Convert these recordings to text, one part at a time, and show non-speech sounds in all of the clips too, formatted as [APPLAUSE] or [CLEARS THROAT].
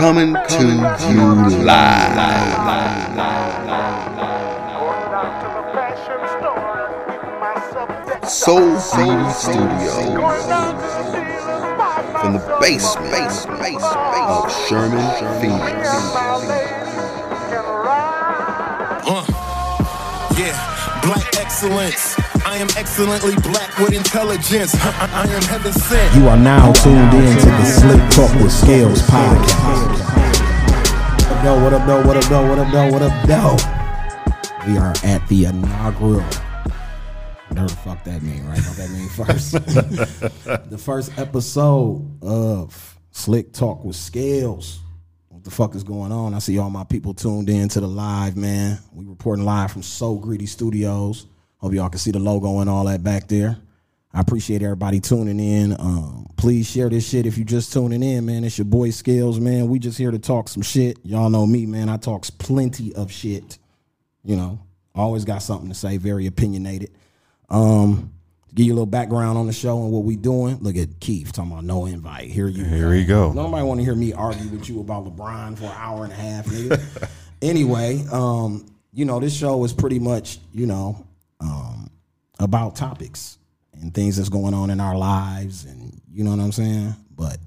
Coming to you live. Soul Beauty Studios. From the basement of Sherman, Phoenix. Uh, yeah, black excellence. I am excellently black with intelligence. [LAUGHS] I, I am heaven sent. You are now tuned in to the Slick Talk with Scalez podcast. What up, though? What up, though? What up, though? What up, though? What up, though? We are at the inaugural. Whatever the fuck that mean, right? What that mean first? [LAUGHS] the first episode of Slick Talk with Scalez. What the fuck is going on? I see all my people tuned in to the live, man. We reporting live from So Greedy Studios. Hope y'all can see the logo and all that back there. I appreciate everybody tuning in. Um, please share this shit if you just tuning in, man. It's your boy Scalez, man. We just here to talk some shit. Y'all know me, man. I talks plenty of shit. You know, always got something to say. Very opinionated. Um, give you a little background on the show and what we doing. Look at Keith talking about no invite. Here you Here we go. Nobody want to hear me argue with you about LeBron for an hour and a half, nigga. [LAUGHS] anyway, um, you know, this show is pretty much, you know, um, about topics and things that's going on in our lives and you know what I'm saying? But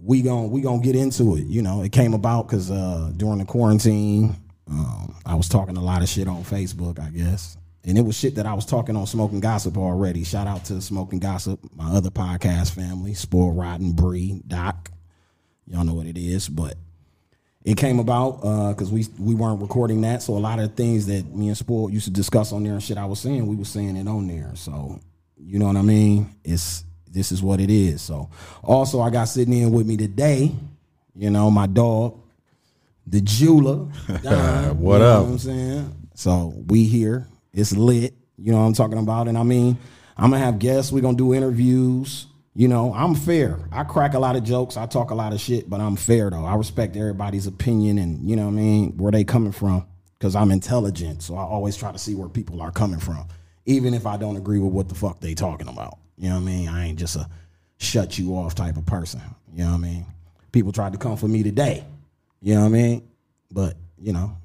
we gon' we gonna get into it. You know, it came about because uh, during the quarantine, um, I was talking a lot of shit on Facebook, I guess, and it was shit that I was talking on Smoking Gossip already. Shout out to Smoking Gossip, my other podcast family, Spoil Rotten, Bree, Doc. Y'all know what it is, but it came about uh, because we we weren't recording that, so a lot of things that me and Spoil used to discuss on there and shit I was saying, we were saying it on there. So you know what I mean? It's this is what it is. So also I got sitting in with me today, you know, my dog, the jeweler. [LAUGHS] Don, What you know up? what I'm saying? So we here. It's lit. You know what I'm talking about? And I mean, I'm gonna have guests, we're gonna do interviews. You know, I'm fair. I crack a lot of jokes, I talk a lot of shit, but I'm fair though. I respect everybody's opinion and you know what I mean, where they coming from. Cause I'm intelligent. So I always try to see where people are coming from. Even if I don't agree with what the fuck they talking about. You know what I mean? I ain't just a shut you off type of person. You know what I mean? People tried to come for me today. You know what I mean? But, you know.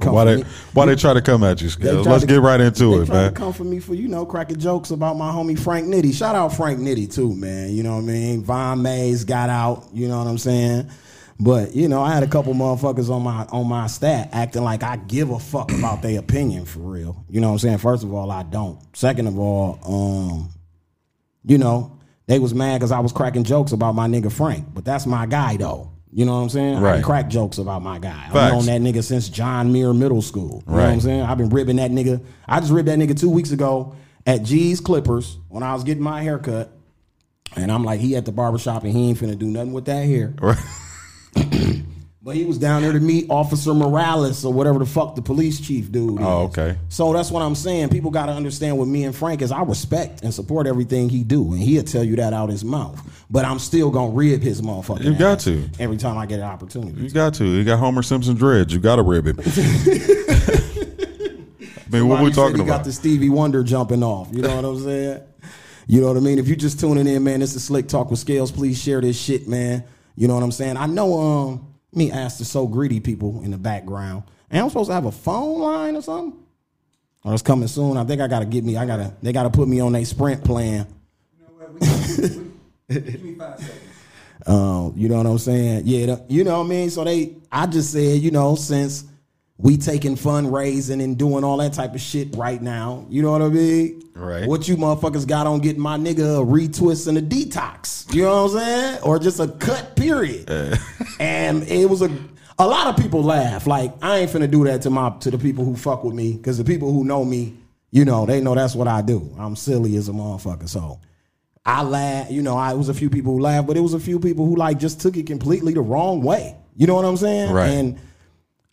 Why they me- why they try to come at you, they Scalez? tried Let's to- get right into it, man. To come for me for you know cracking jokes about my homie Frank Nitty. Shout out Frank Nitty too, man. You know what I mean? Vaughn Mays got out. You know what I'm saying? But you know, I had a couple motherfuckers on my on my stat acting like I give a fuck about their opinion for real. You know what I'm saying? First of all, I don't. Second of all, um, you know, they was mad because I was cracking jokes about my nigga Frank. But that's my guy though. You know what I'm saying? Right. can crack jokes about my guy. I've known that nigga since John Muir Middle School. You know what I'm saying? I've been ribbing that nigga. I just ribbed that nigga two weeks ago at G's Clippers when I was getting my haircut. And I'm like, he at the barbershop and he ain't finna do nothing with that hair. [LAUGHS] But he was down there to meet Officer Morales or whatever the fuck the police chief dude. Oh, is. okay. So that's what I'm saying. People got to understand with me and Frank is I respect and support everything he do, and he'll tell you that out his mouth. But I'm still gonna rib his motherfucker. You got to. every time I get an opportunity. You got to. You got Homer Simpson dreads. You got to rib him. [LAUGHS] I mean, what Somebody we talking about? Got the Stevie Wonder jumping off. You know what I'm saying? You know what I mean? If you just tuning in, man, this is Slick Talk with Scalez. Please share this shit, man. You know what I'm saying? I know. Um, me ask the so greedy people in the background. And I'm supposed to have a phone line or something. Or it's coming soon. I think I gotta get me. I gotta. They gotta put me on a sprint plan. Give me five seconds. Um, you know what I'm saying? Yeah, you know what I mean. So they, I just said, you know, since we taking fundraising and doing all that type of shit right now, you know what I mean? Right. What you motherfuckers got on getting my nigga a retwist and a detox? You know what I'm saying? Or just a cut period? [LAUGHS] and it was a. A lot of people laugh. Like I ain't finna do that to my to the people who fuck with me because the people who know me, you know, they know that's what I do. I'm silly as a motherfucker. So I laugh, you know, I it was a few people who laughed, but it was a few people who like just took it completely the wrong way. You know what I'm saying? Right. And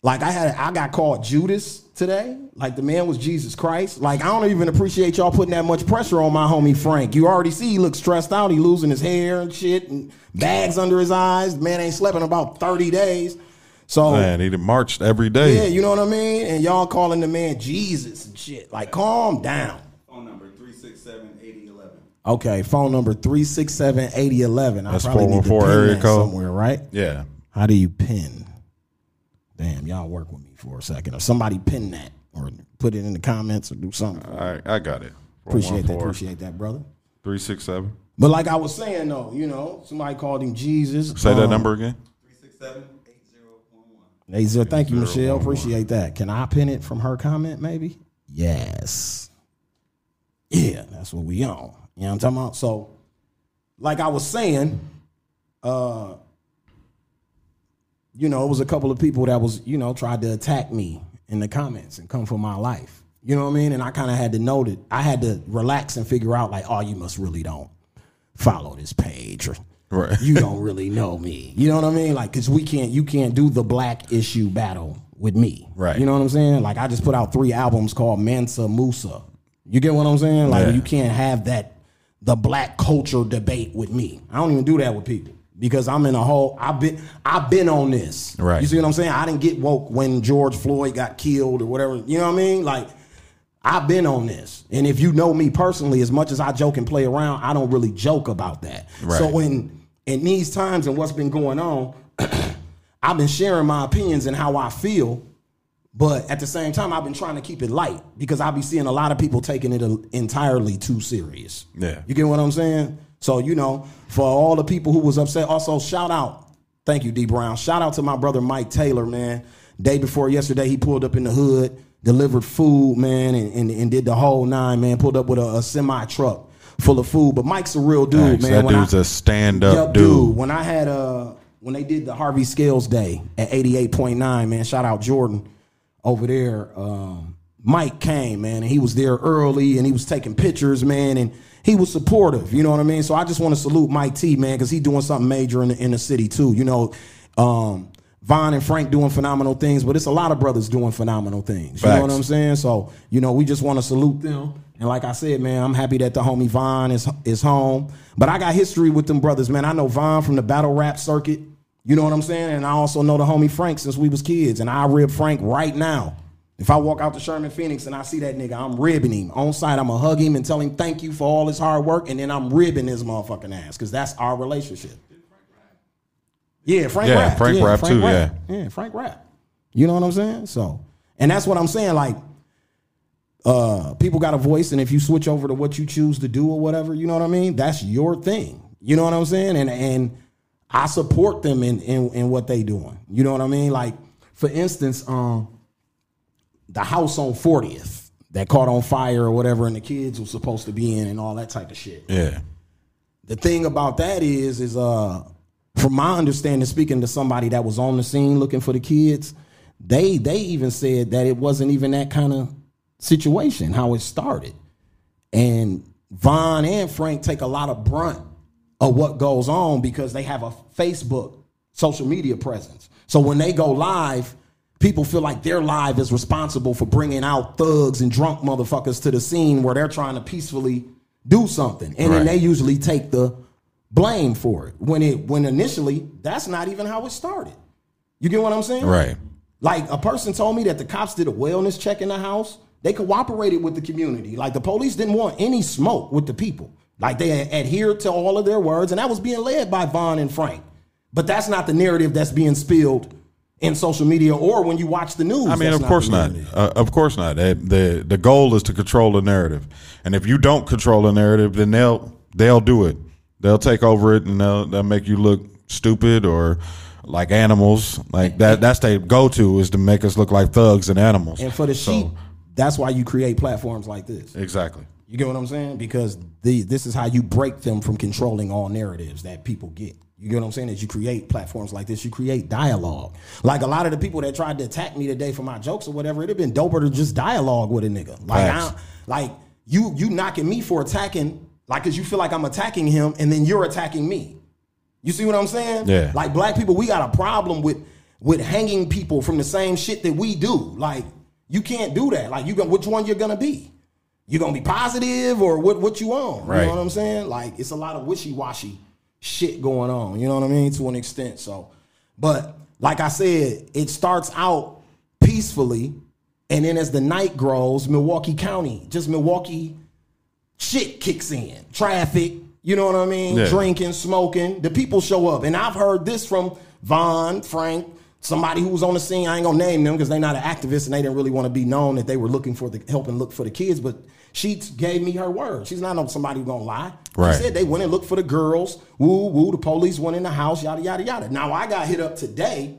like I had I got called Judas today. Like the man was Jesus Christ. Like I don't even appreciate y'all putting that much pressure on my homie Frank. You already see he looks stressed out. He losing his hair and shit and bags under his eyes. Man ain't slept in about 30 days. So Man, he marched every day. yeah, you know what I mean? And y'all calling the man Jesus and shit. Like calm down. Phone number 367-8011. Okay, phone number 367-8011. That's probably need 414 area code. somewhere, right? Yeah. How do you pin? Damn, y'all work with me for a second. Or somebody pin that or put it in the comments or do something. All right, I got it. Appreciate that. Appreciate that, brother. 367. But like I was saying though, you know, somebody called him Jesus. Say that Um, number again. 367 8011. Thank you, Michelle. one, one. Appreciate that. Can I pin it from her comment, maybe? Yes. Yeah, that's what we on. You know what I'm talking about? So, like I was saying, uh, you know, it was a couple of people that was, you know, tried to attack me in the comments and come for my life. You know what I mean? And I kind of had to know that I had to relax and figure out, like, oh, you must really don't follow this page or Right. you don't [LAUGHS] really know me. You know what I mean? Like, cause we can't, you can't do the black issue battle with me. Right. You know what I'm saying? Like, I just put out three albums called Mansa Musa. You get what I'm saying? Like, Yeah. you can't have that the black culture debate with me. I don't even do that with people because I'm in a whole. I've been I've been on this. Right. You see what I'm saying? I didn't get woke when George Floyd got killed or whatever. You know what I mean? Like. I've been on this. And if you know me personally, as much as I joke and play around, I don't really joke about that. Right. So when in these times and what's been going on, [CLEARS THROAT] I've been sharing my opinions and how I feel. But at the same time, I've been trying to keep it light because I be seeing a lot of people taking it entirely too serious. Yeah. You get what I'm saying? So, you know, for all the people who was upset, also shout out, thank you, D Brown. Shout out to my brother Mike Taylor, man. Day before yesterday, he pulled up in the hood, delivered food, man, and, and, and did the whole nine, man. Pulled up with a, a semi truck full of food. But Mike's a real dude, Thanks. man. That When dude's a stand-up Yup, dude. When I had uh when they did the Harvey Scales Day at 88.9, man, shout out Jordan over there. Um, Mike came, man, and he was there early and he was taking pictures, man, and he was supportive. You know what I mean? So I just want to salute Mike T, man, because he's doing something major in the, in the city too. You know, um, Vaughn and Frank doing phenomenal things, but it's a lot of brothers doing phenomenal things. You know what I'm saying? So, you know, we just want to salute them. And like I said, man, I'm happy that the homie Vaughn is is home. But I got history with them brothers, man. I know Vaughn from the battle rap circuit. You know what I'm saying? And I also know the homie Frank since we was kids. And I rib Frank right now. If I walk out to Sherman Phoenix and I see that nigga, I'm ribbing him. On site, I'm gonna hug him and tell him thank you for all his hard work, and then I'm ribbing his motherfucking ass, because that's our relationship. Yeah, Frank rap. Yeah, rap. Frank rap too, rap. Yeah, Frank rap. You know what I'm saying? So, and that's what I'm saying. Like, uh, people got a voice, and if you switch over to what you choose to do or whatever, you know what I mean. That's your thing. You know what I'm saying? And and I support them in in, in what they doing. You know what I mean? Like, for instance, um, the house on 40th that caught on fire or whatever, and the kids were supposed to be in, and all that type of shit Yeah. the thing about that is is uh from my understanding speaking to somebody that was on the scene looking for the kids they they even said that it wasn't even that kind of situation how it started and Vaughn and Frank take a lot of brunt of what goes on because they have a Facebook social media presence. So when they go live, people feel like their live is responsible for bringing out thugs and drunk motherfuckers to the scene where they're trying to peacefully do something. And then they usually take the blame for it. When it when initially that's not even how it started. You get what I'm saying? Right. Like a person told me that the cops did a wellness check in the house. They cooperated with the community. Like the police didn't want any smoke with the people. Like they adhered to all of their words, and that was being led by Vaughn and Frank. But that's not the narrative that's being spilled in social media or when you watch the news. I mean, of course the not. Uh, of course not. They- the the goal is to control the narrative, and if you don't control the narrative, then they'll they'll do it. They'll take over it, and they'll they'll make you look stupid or like animals. Like that. That's their go to is to make us look like thugs and animals. And for the So- sheep, that's why you create platforms like this. exactly. You get what I'm saying? Because the this is how you break them from controlling all narratives that people get. You get what I'm saying? As you create platforms like this, you create dialogue. Like a lot of the people that tried to attack me today for my jokes or whatever, it'd have been doper to just dialogue with a nigga. Like, I, like you you knocking me for attacking, like, cause you feel like I'm attacking him, and then you're attacking me. You see what I'm saying? Yeah. Like black people, we got a problem with with hanging people from the same shit that we do. Like you can't do that. Like you go, which one you're gonna be? You gonna be positive or what? What you on? You Right. know what I'm saying? Like it's a lot of wishy washy shit going on. You know what I mean? To an extent. So, but like I said, it starts out peacefully, and then as the night grows, Milwaukee County, just Milwaukee shit kicks in. Traffic, You know what I mean? Yeah. Drinking, smoking. The people show up. And I've heard this from Vaughn, Frank, somebody who was on the scene. I ain't gonna name them because they're not an activist and they didn't really want to be known that they were looking for the helping look for the kids. But she gave me her word. She's not no somebody who gonna lie. Right. She said they went and looked for the girls. Woo woo. The police went in the house. Yada yada yada. Now I got hit up today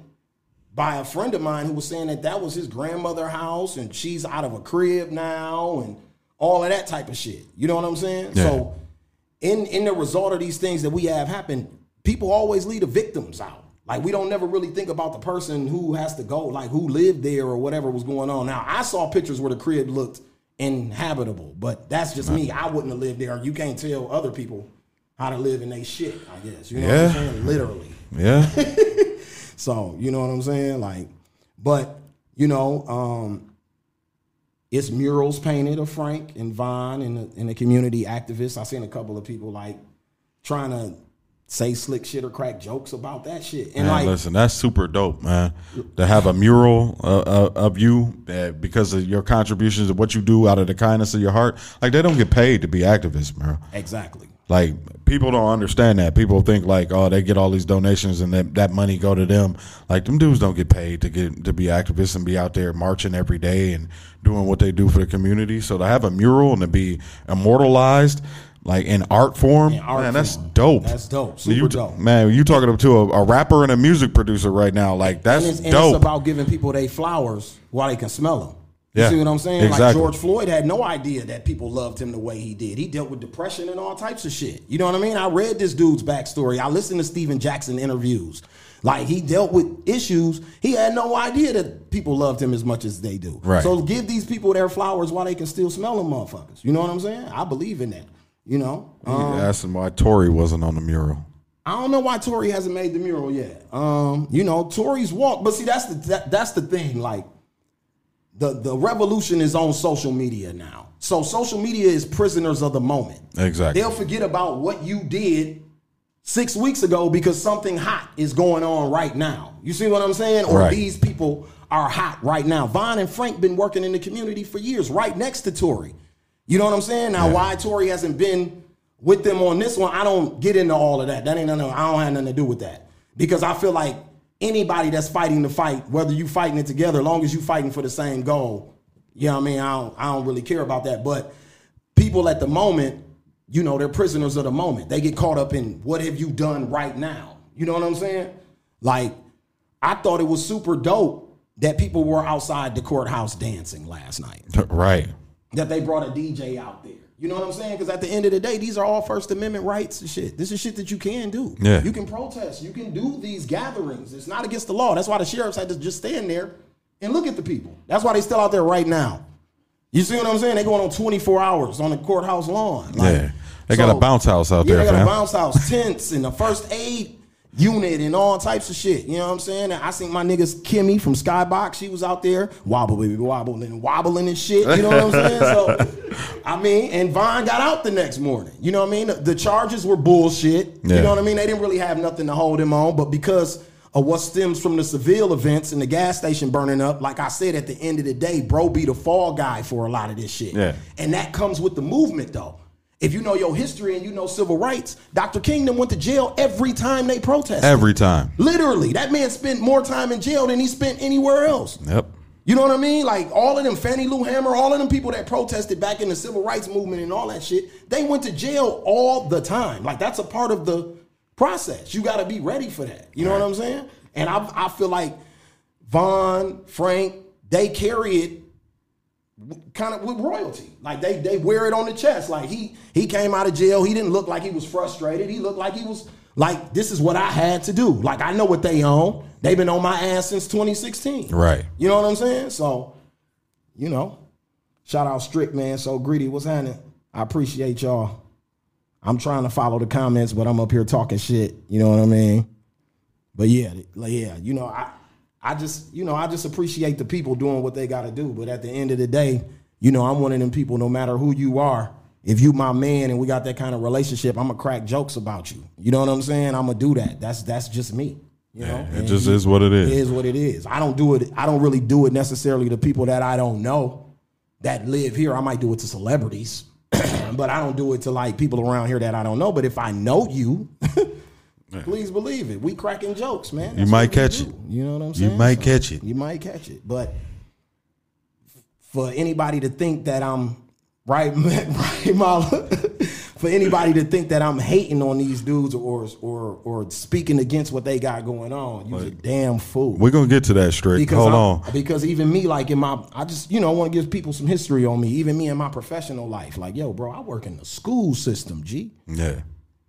by a friend of mine who was saying that that was his grandmother house and she's out of a crib now and all of that type of shit. You know what I'm saying? Yeah. So in in the result of these things that we have happen, people always leave the victims out. Like we don't never really think about the person who has to go, like who lived there or whatever was going on. Now I saw pictures where the crib looked inhabitable, but that's just me. I wouldn't have lived there. You can't tell other people how to live in they shit, I guess. You know what I'm Yeah. saying? Literally. Yeah. [LAUGHS] So you know what I'm saying? Like, but you know, um, it's murals painted of Frank and Vaughn and the, and the community activists. I seen a couple of people like trying to say slick shit or crack jokes about that shit. And Man, like, listen, that's super dope, man. To have a mural uh, uh, of you that because of your contributions of what you do out of the kindness of your heart, like they don't get paid to be activists, man. exactly. Like people don't understand that. People think like, oh, they get all these donations and that, that money go to them. Like them dudes don't get paid to get to be activists and be out there marching every day and doing what they do for the community. So to have a mural and to be immortalized like in art form, In art man, that's form. dope. That's dope. So you Super dope. Man, you talking to a, a rapper and a music producer right now. Like that's and it's, and dope. it's about giving people they flowers while they can smell them. You Yeah, see what I'm saying? Like. George Floyd had no idea that people loved him the way he did. He dealt with depression and all types of shit. You know what I mean? I read this dude's backstory. I listened to Stephen Jackson interviews. Like he dealt with issues. He had no idea that people loved him as much as they do. Right. So give these people their flowers while they can still smell them, motherfuckers. You know what I'm saying? I believe in that. You know. Um, Asking why Tory wasn't on the mural. I don't know why Tory hasn't made the mural yet. Um, you know, Tory's walk, but see, that's the that, that's the thing. Like, the the revolution is on social media now. So social media is prisoners of the moment. Exactly. They'll forget about what you did six weeks ago because something hot is going on right now. You see what I'm saying? Or Right. these people are hot right now. Vaughn and Frank been working in the community for years, right next to Tory. You know what I'm saying? Now, Yeah. why Tory hasn't been with them on this one, I don't get into all of that. That ain't nothing. I don't have nothing to do with that because I feel like anybody that's fighting the fight, whether you fighting it together, as long as you fighting for the same goal, you know what I mean. I don't, I don't really care about that. But people at the moment, you know, they're prisoners of the moment. They get caught up in what have you done right now. You know what I'm saying? Like, I thought it was super dope that people were outside the courthouse dancing last night Right. That they brought a DJ out there. You know what I'm saying? Because at the end of the day, these are all First Amendment rights and shit. This is shit that you can do. Yeah. You can protest. You can do these gatherings. It's not against the law. That's why the sheriffs had to just stand there and look at the people. That's why they still out there right now. You see what I'm saying? They're going on 24 hours on the courthouse lawn. Like, Yeah. They got a bounce house out yeah, there, they got fam. a bounce house, tents, and a first aid unit, and all types of shit. You know what I'm saying? And I seen my niggas Kimmy from Skybox. She was out there wobbling, wobbling, wobbling and shit. You know what I'm saying? So, [LAUGHS] I mean, and Vaughn got out the next morning. You know what I mean? The, the charges were bullshit. Yeah. You know what I mean? They didn't really have nothing to hold him on, but because of what stems from the Seville events and the gas station burning up, like I said, at the end of the day, bro be the fall guy for a lot of this shit. Yeah. And that comes with the movement, though. If you know your history and you know civil rights, Dr. Kingdom went to jail every time they protested. Every time. Literally, that man spent more time in jail than he spent anywhere else. Yep. You know what I mean? Like all of them, Fannie Lou Hamer, all of them people that protested back in the civil rights movement and all that shit, they went to jail all the time. Like that's a part of the process. You got to be ready for that. You know what I'm saying? And I, I feel like Vaughn, Frank, they carry it kind of with royalty. Like they they wear it on the chest. Like he he came out of jail. He didn't look like he was frustrated. He looked like he was like this is what I had to do. Like I know what they own. They've been on my ass since 2016. Right. You know what I'm saying? So, you know, shout out Strict man. So greedy. What's happening? I appreciate y'all. I'm trying to follow the comments, but I'm up here talking shit. You know what I mean? But yeah, like, yeah, you know, I I just, you know, I just appreciate the people doing what they gotta do. But at the end of the day, you know, I'm one of them people, no matter who you are, if you my man and we got that kind of relationship, I'm gonna crack jokes about you. You know what I'm saying? I'm gonna do that. That's that's just me. You know, it And just is what it is. It is what it is. I don't do it. I don't really do it necessarily to people that I don't know that live here. I might do it to celebrities. [CLEARS THROAT] but I don't do it to like people around here that I don't know. But if I know you, [LAUGHS] please believe it. We cracking jokes, man. That's might catch do. it. You know what I'm saying? You might catch it. You might catch it. But for anybody to think that I'm right, [LAUGHS] right, Mala. [LAUGHS] For anybody to think that I'm hating on these dudes or or or speaking against what they got going on, you're a damn fool. We're gonna get to that strict. Because Hold I'm- on. Because even me, like in my, I just you know want to give people some history on me. Even me in my professional life, like yo, bro, I work in the school system, G. Yeah.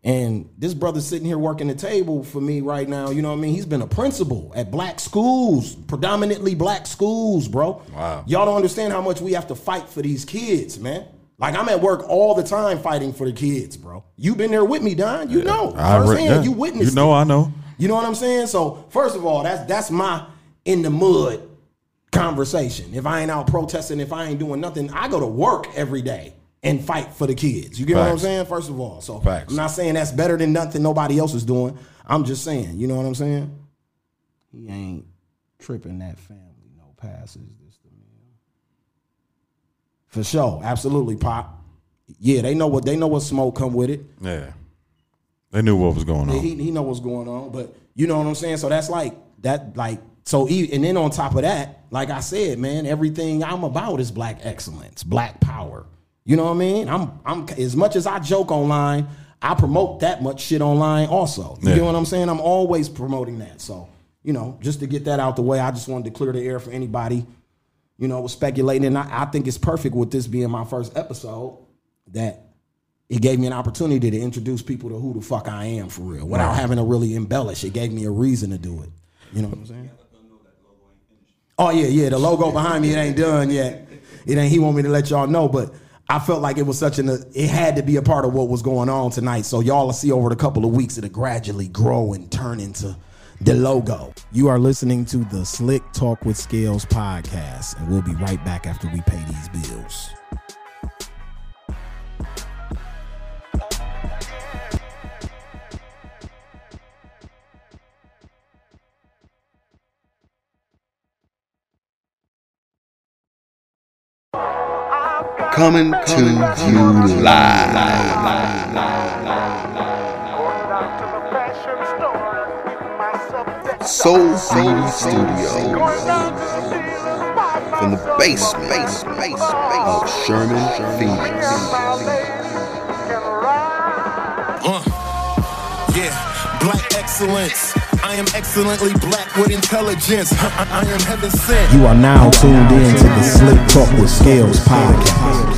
And this brother's sitting here working the table for me right now. You know what I mean? He's been a principal at black schools, predominantly black schools, bro. Wow. Y'all don't understand how much we have to fight for these kids, man. Like I'm at work all the time fighting for the kids, bro. You've been there with me, Don. You know. I re- Firsthand, yeah. you witnessed You know, it. I know. You know what I'm saying? So first of all, that's that's my in the mud conversation. If I ain't out protesting, if I ain't doing nothing, I go to work every day and fight for the kids. You get what I'm saying? First of all, so Facts. I'm not saying that's better than nothing nobody else is doing. I'm just saying, you know what I'm saying? He ain't tripping that family. No passes. This the man. For sure, absolutely, pop. Yeah, they know what they know what smoke come with it. Yeah. They knew what was going on. He, he know what's going on, but you know what I'm saying. So that's like that, like so. And then on top of that, like I said, man, everything I'm about is black excellence, black power. You know what I mean? I'm I'm as much as I joke online, I promote that much shit online also. You Yeah. get what I'm saying? I'm always promoting that. So you know, just to get that out the way, I just wanted to clear the air for anybody. You know, was speculating, and I, I think it's perfect with this being my first episode that it gave me an opportunity to introduce people to who the fuck I am for real without having to really embellish. It gave me a reason to do it. You know what I'm saying? Oh yeah, yeah. The logo behind me, it ain't done yet. It ain't. He want me to let y'all know, but I felt like it was such an. It had to be a part of what was going on tonight. So y'all will see over the couple of weeks it'll gradually grow and turn into the logo. You are listening to the Slick Talk with Scalez podcast, and we'll be right back after we pay these bills. Coming to you live. Soul Beauty Studios. From the basement of Sherman, Phoenix. Uh, yeah, black excellence. I am excellently black with intelligence. I, [LAUGHS] I am heaven sent. You are now tuned in to the Slick Talk with Scalez podcast.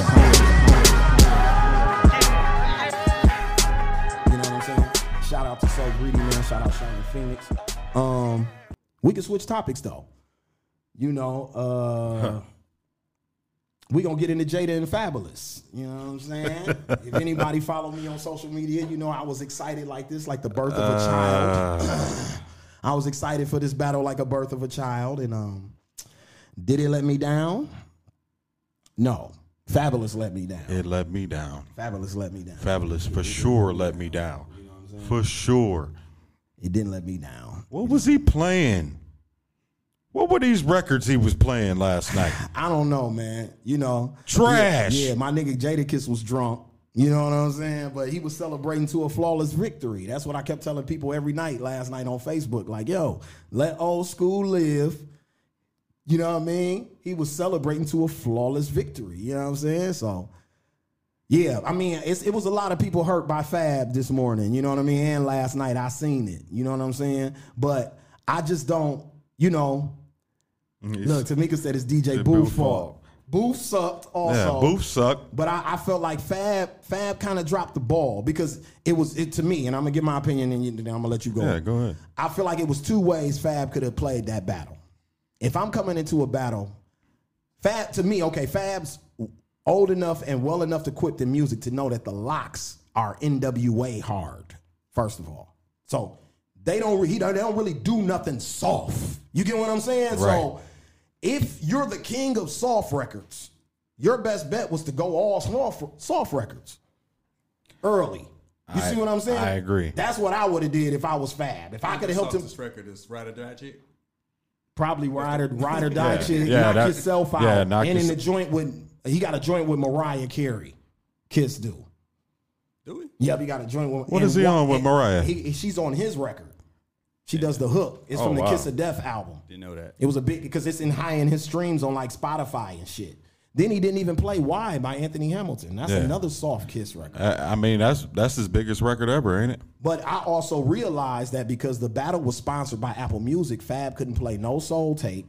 You know what I'm saying? Shout out to So Greedy Man. Shout out to Sean Phoenix. Um, we can switch topics though. You know, uh, we gonna get into Jada and Fabolous. You know what I'm saying? if anybody follow me on social media, you know I was excited like this, like the birth of a child. [CLEARS THROAT] I was excited for this battle like a birth of a child, and um, did it let me down? No. Fabolous let me down. It let me down. Fabolous let me down. Fabolous for sure let me down. For sure. It didn't let me down. What was he playing? What were these records he was playing last night? I don't know, man. You know, Trash. Yeah, yeah, my nigga Jadakiss was drunk. You know what I'm saying? But he was celebrating to a flawless victory. That's what I kept telling people every night last night on Facebook. Like, yo, let old school live. You know what I mean? He was celebrating to a flawless victory. You know what I'm saying? So, yeah, I mean, it's, it was a lot of people hurt by Fab this morning. You know what I mean? And last night I seen it. You know what I'm saying? But I just don't, you know. Mm, look, Tamika said it's DJ Booth fault. Booth sucked also. Yeah, Booth sucked. But I, I felt like Fab Fab kind of dropped the ball because it was it to me, and I'm gonna give my opinion, and then I'm gonna let you go. Yeah, go ahead. I feel like it was two ways Fab could have played that battle. If I'm coming into a battle, Fab to me, okay, Fab's old enough and well enough to quit the music to know that the locks are NWA hard. First of all, so they don't he don't, they don't really do nothing soft. You get what I'm saying? Right. So if you're the king of soft records, your best bet was to go all soft, soft records early. You I- see what I'm saying? I agree. That's what I would have did if I was Fab. If I could have helped him, This record is Ride or Die Chick. probably ride or ride or [LAUGHS] die Yeah, chick, yeah, knock that- yourself out. yeah, knock and in the joint with he got a joint with Mariah Carey. Kiss do. Do we? Yep, he got a joint with. What and is he on with and Mariah? He, she's on his record. She does the hook. It's Oh, from the wow. Kiss of Death album. Didn't know that. It was a big because it's in high in his streams on like Spotify and shit. Then he didn't even play "Why" by Anthony Hamilton. That's Yeah. another soft Kiss record. I, I mean, that's that's his biggest record ever, ain't it? But I also realized that because the battle was sponsored by Apple Music, Fab couldn't play no soul tape.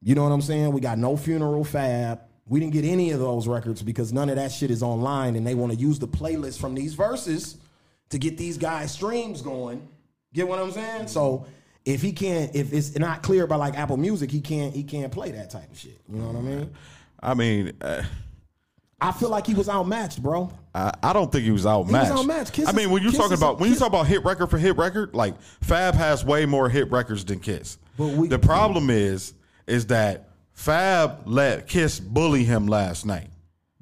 You know what I'm saying? We got no funeral Fab. We didn't get any of those records because none of that shit is online, and they want to use the playlist from these verses to get these guys streams going. Get what I'm saying? So if he can't, if it's not clear by like Apple Music, he can't he can't play that type of shit. You know what I mean? I mean, uh, I feel like he was outmatched, bro. I, I don't think he was outmatched. outmatched. Kiss I mean, when you're talking about when you talk about hit record for hit record, like Fab has way more hit records than Kiss. But we- the problem is, is that Fab let Kiss bully him last night.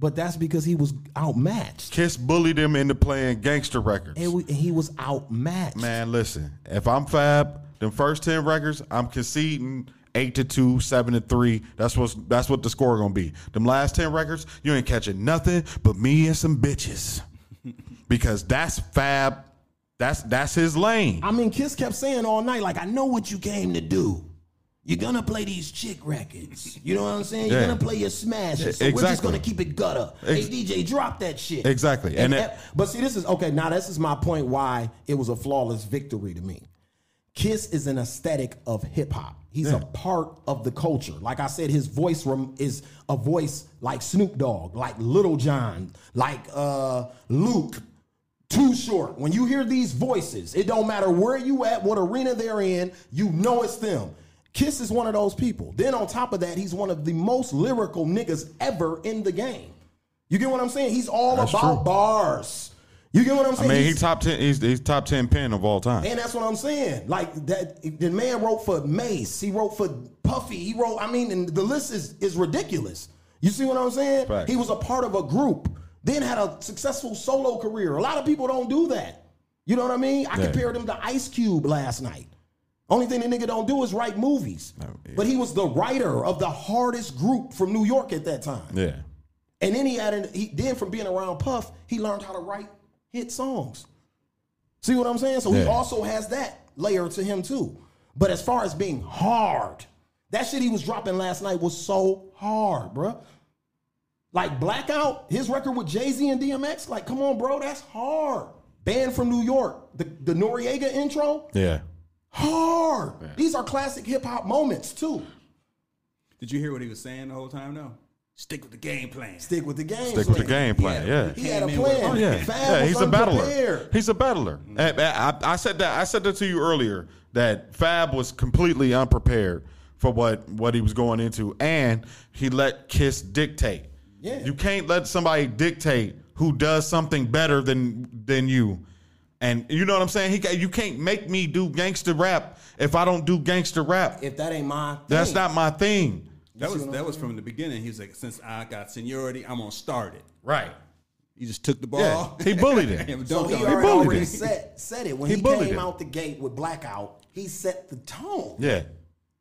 But that's because he was outmatched. Kiss bullied him into playing gangster records. And we- and he was outmatched. Man, listen, if I'm Fab, them first ten records, I'm conceding eight to two, seven to three. That's what's that's what the score gonna be. Them last ten records, you ain't catching nothing but me and some bitches, [LAUGHS] because that's Fab. That's that's his lane. I mean, Kiss kept saying all night, like, I know what you came to do. You're gonna play these chick records. You know what I'm saying? You're Yeah. gonna play your smashes. So we're just gonna keep it gutter. Ex- hey DJ, drop that shit. Exactly. And, And but see, this is okay. Now this is my point. Why it was a flawless victory to me. Kiss is an aesthetic of hip hop. He's a part of the culture. Like I said, his voice rem- is a voice like Snoop Dogg, like Lil Jon, like uh, Luke, too short. When you hear these voices, it don't matter where you at, what arena they're in, you know it's them. Kiss is one of those people. Then on top of that, he's one of the most lyrical niggas ever in the game. You get what I'm saying? He's all That's about true. bars. You get what I'm saying? I mean, he He's- top ten. He's, he's top ten pen of all time. and that's what I'm saying. Like that, the man wrote for Mase. He wrote for Puffy. He wrote. I mean, and the list is is ridiculous. You see what I'm saying? Facts. He was a part of a group. Then had a successful solo career. A lot of people don't do that. You know what I mean? I Yeah. compared him to Ice Cube last night. Only thing the nigga don't do is write movies. Oh, yeah. But he was the writer of the hardest group from New York at that time. Yeah, And then he had an, he then from being around Puff, he learned how to write hit songs. See what I'm saying? So he also has that layer to him too. But as far as being hard, that shit he was dropping last night was so hard, bruh. Like Blackout, his record with Jay Z and DMX, like, come on, bro, that's hard. Banned from New York, the, the Noreaga intro, yeah. Hard. These are classic hip hop moments too. Did you hear what he was saying the whole time? though? Stick with the game plan. Stick with the game. Stick with the game plan. Yeah. He had a Came plan. Oh yeah, Fab yeah. was He's a battler. He's a battler. And I, I said that. I said that to you earlier. That Fab was completely unprepared for what what he was going into, and he let Kiss dictate. Yeah. You can't let somebody dictate who does something better than than you. And you know what I'm saying? He ca- you can't make me do gangster rap if I don't do gangster rap. If that ain't my thing. That's not my thing. That was what I'm that was from the beginning. He was like, since I got seniority, I'm gonna start it. Right. He just took the ball. Yeah. He bullied him. [LAUGHS] and So dunked he on it. already, bullied already him. set, set it. When He he, came him. out the gate with Blackout, he set the tone. Yeah.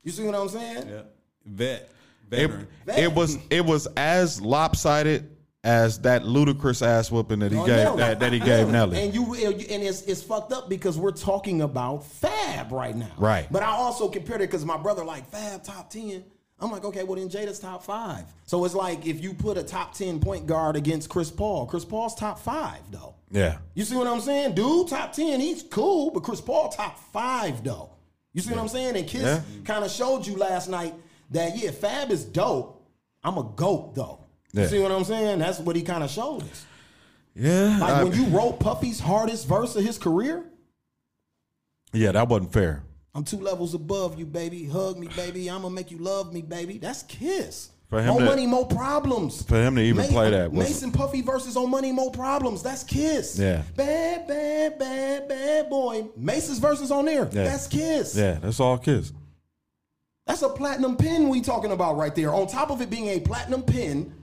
You see what I'm saying? Yeah. Vet. It, Veteran. it was it was as lopsided as that Ludacris ass whooping that he On gave that, that he gave Nelly. And you and it's it's fucked up because we're talking about Fab right now. Right. But I also compared it because my brother like Fab top ten. I'm like, okay, well then Jada's top five. So it's like if you put a top ten point guard against Chris Paul, Chris Paul's top five though. yeah. You see what I'm saying? Dude, top 10, he's cool, but Chris Paul top five though. You see what I'm saying? And Kiss Yeah. kind of showed you last night that yeah, Fab is dope. I'm a goat though. You Yeah. see what I'm saying? That's what he kind of showed us. Yeah. Like I- when you wrote Puffy's hardest verse of his career, yeah, that wasn't fair. I'm two levels above you, baby. Hug me, baby. I'm gonna make you love me, baby. That's Kiss. For him more to- money, more problems. for him to even play that was- Mason Puffy versus on money, more problems. That's Kiss. Yeah. Bad, bad, bad, bad boy. Mase's verses on there. Yeah. That's Kiss. Yeah, that's all Kiss. That's a platinum pin we talking about right there. On top of it being a platinum pin,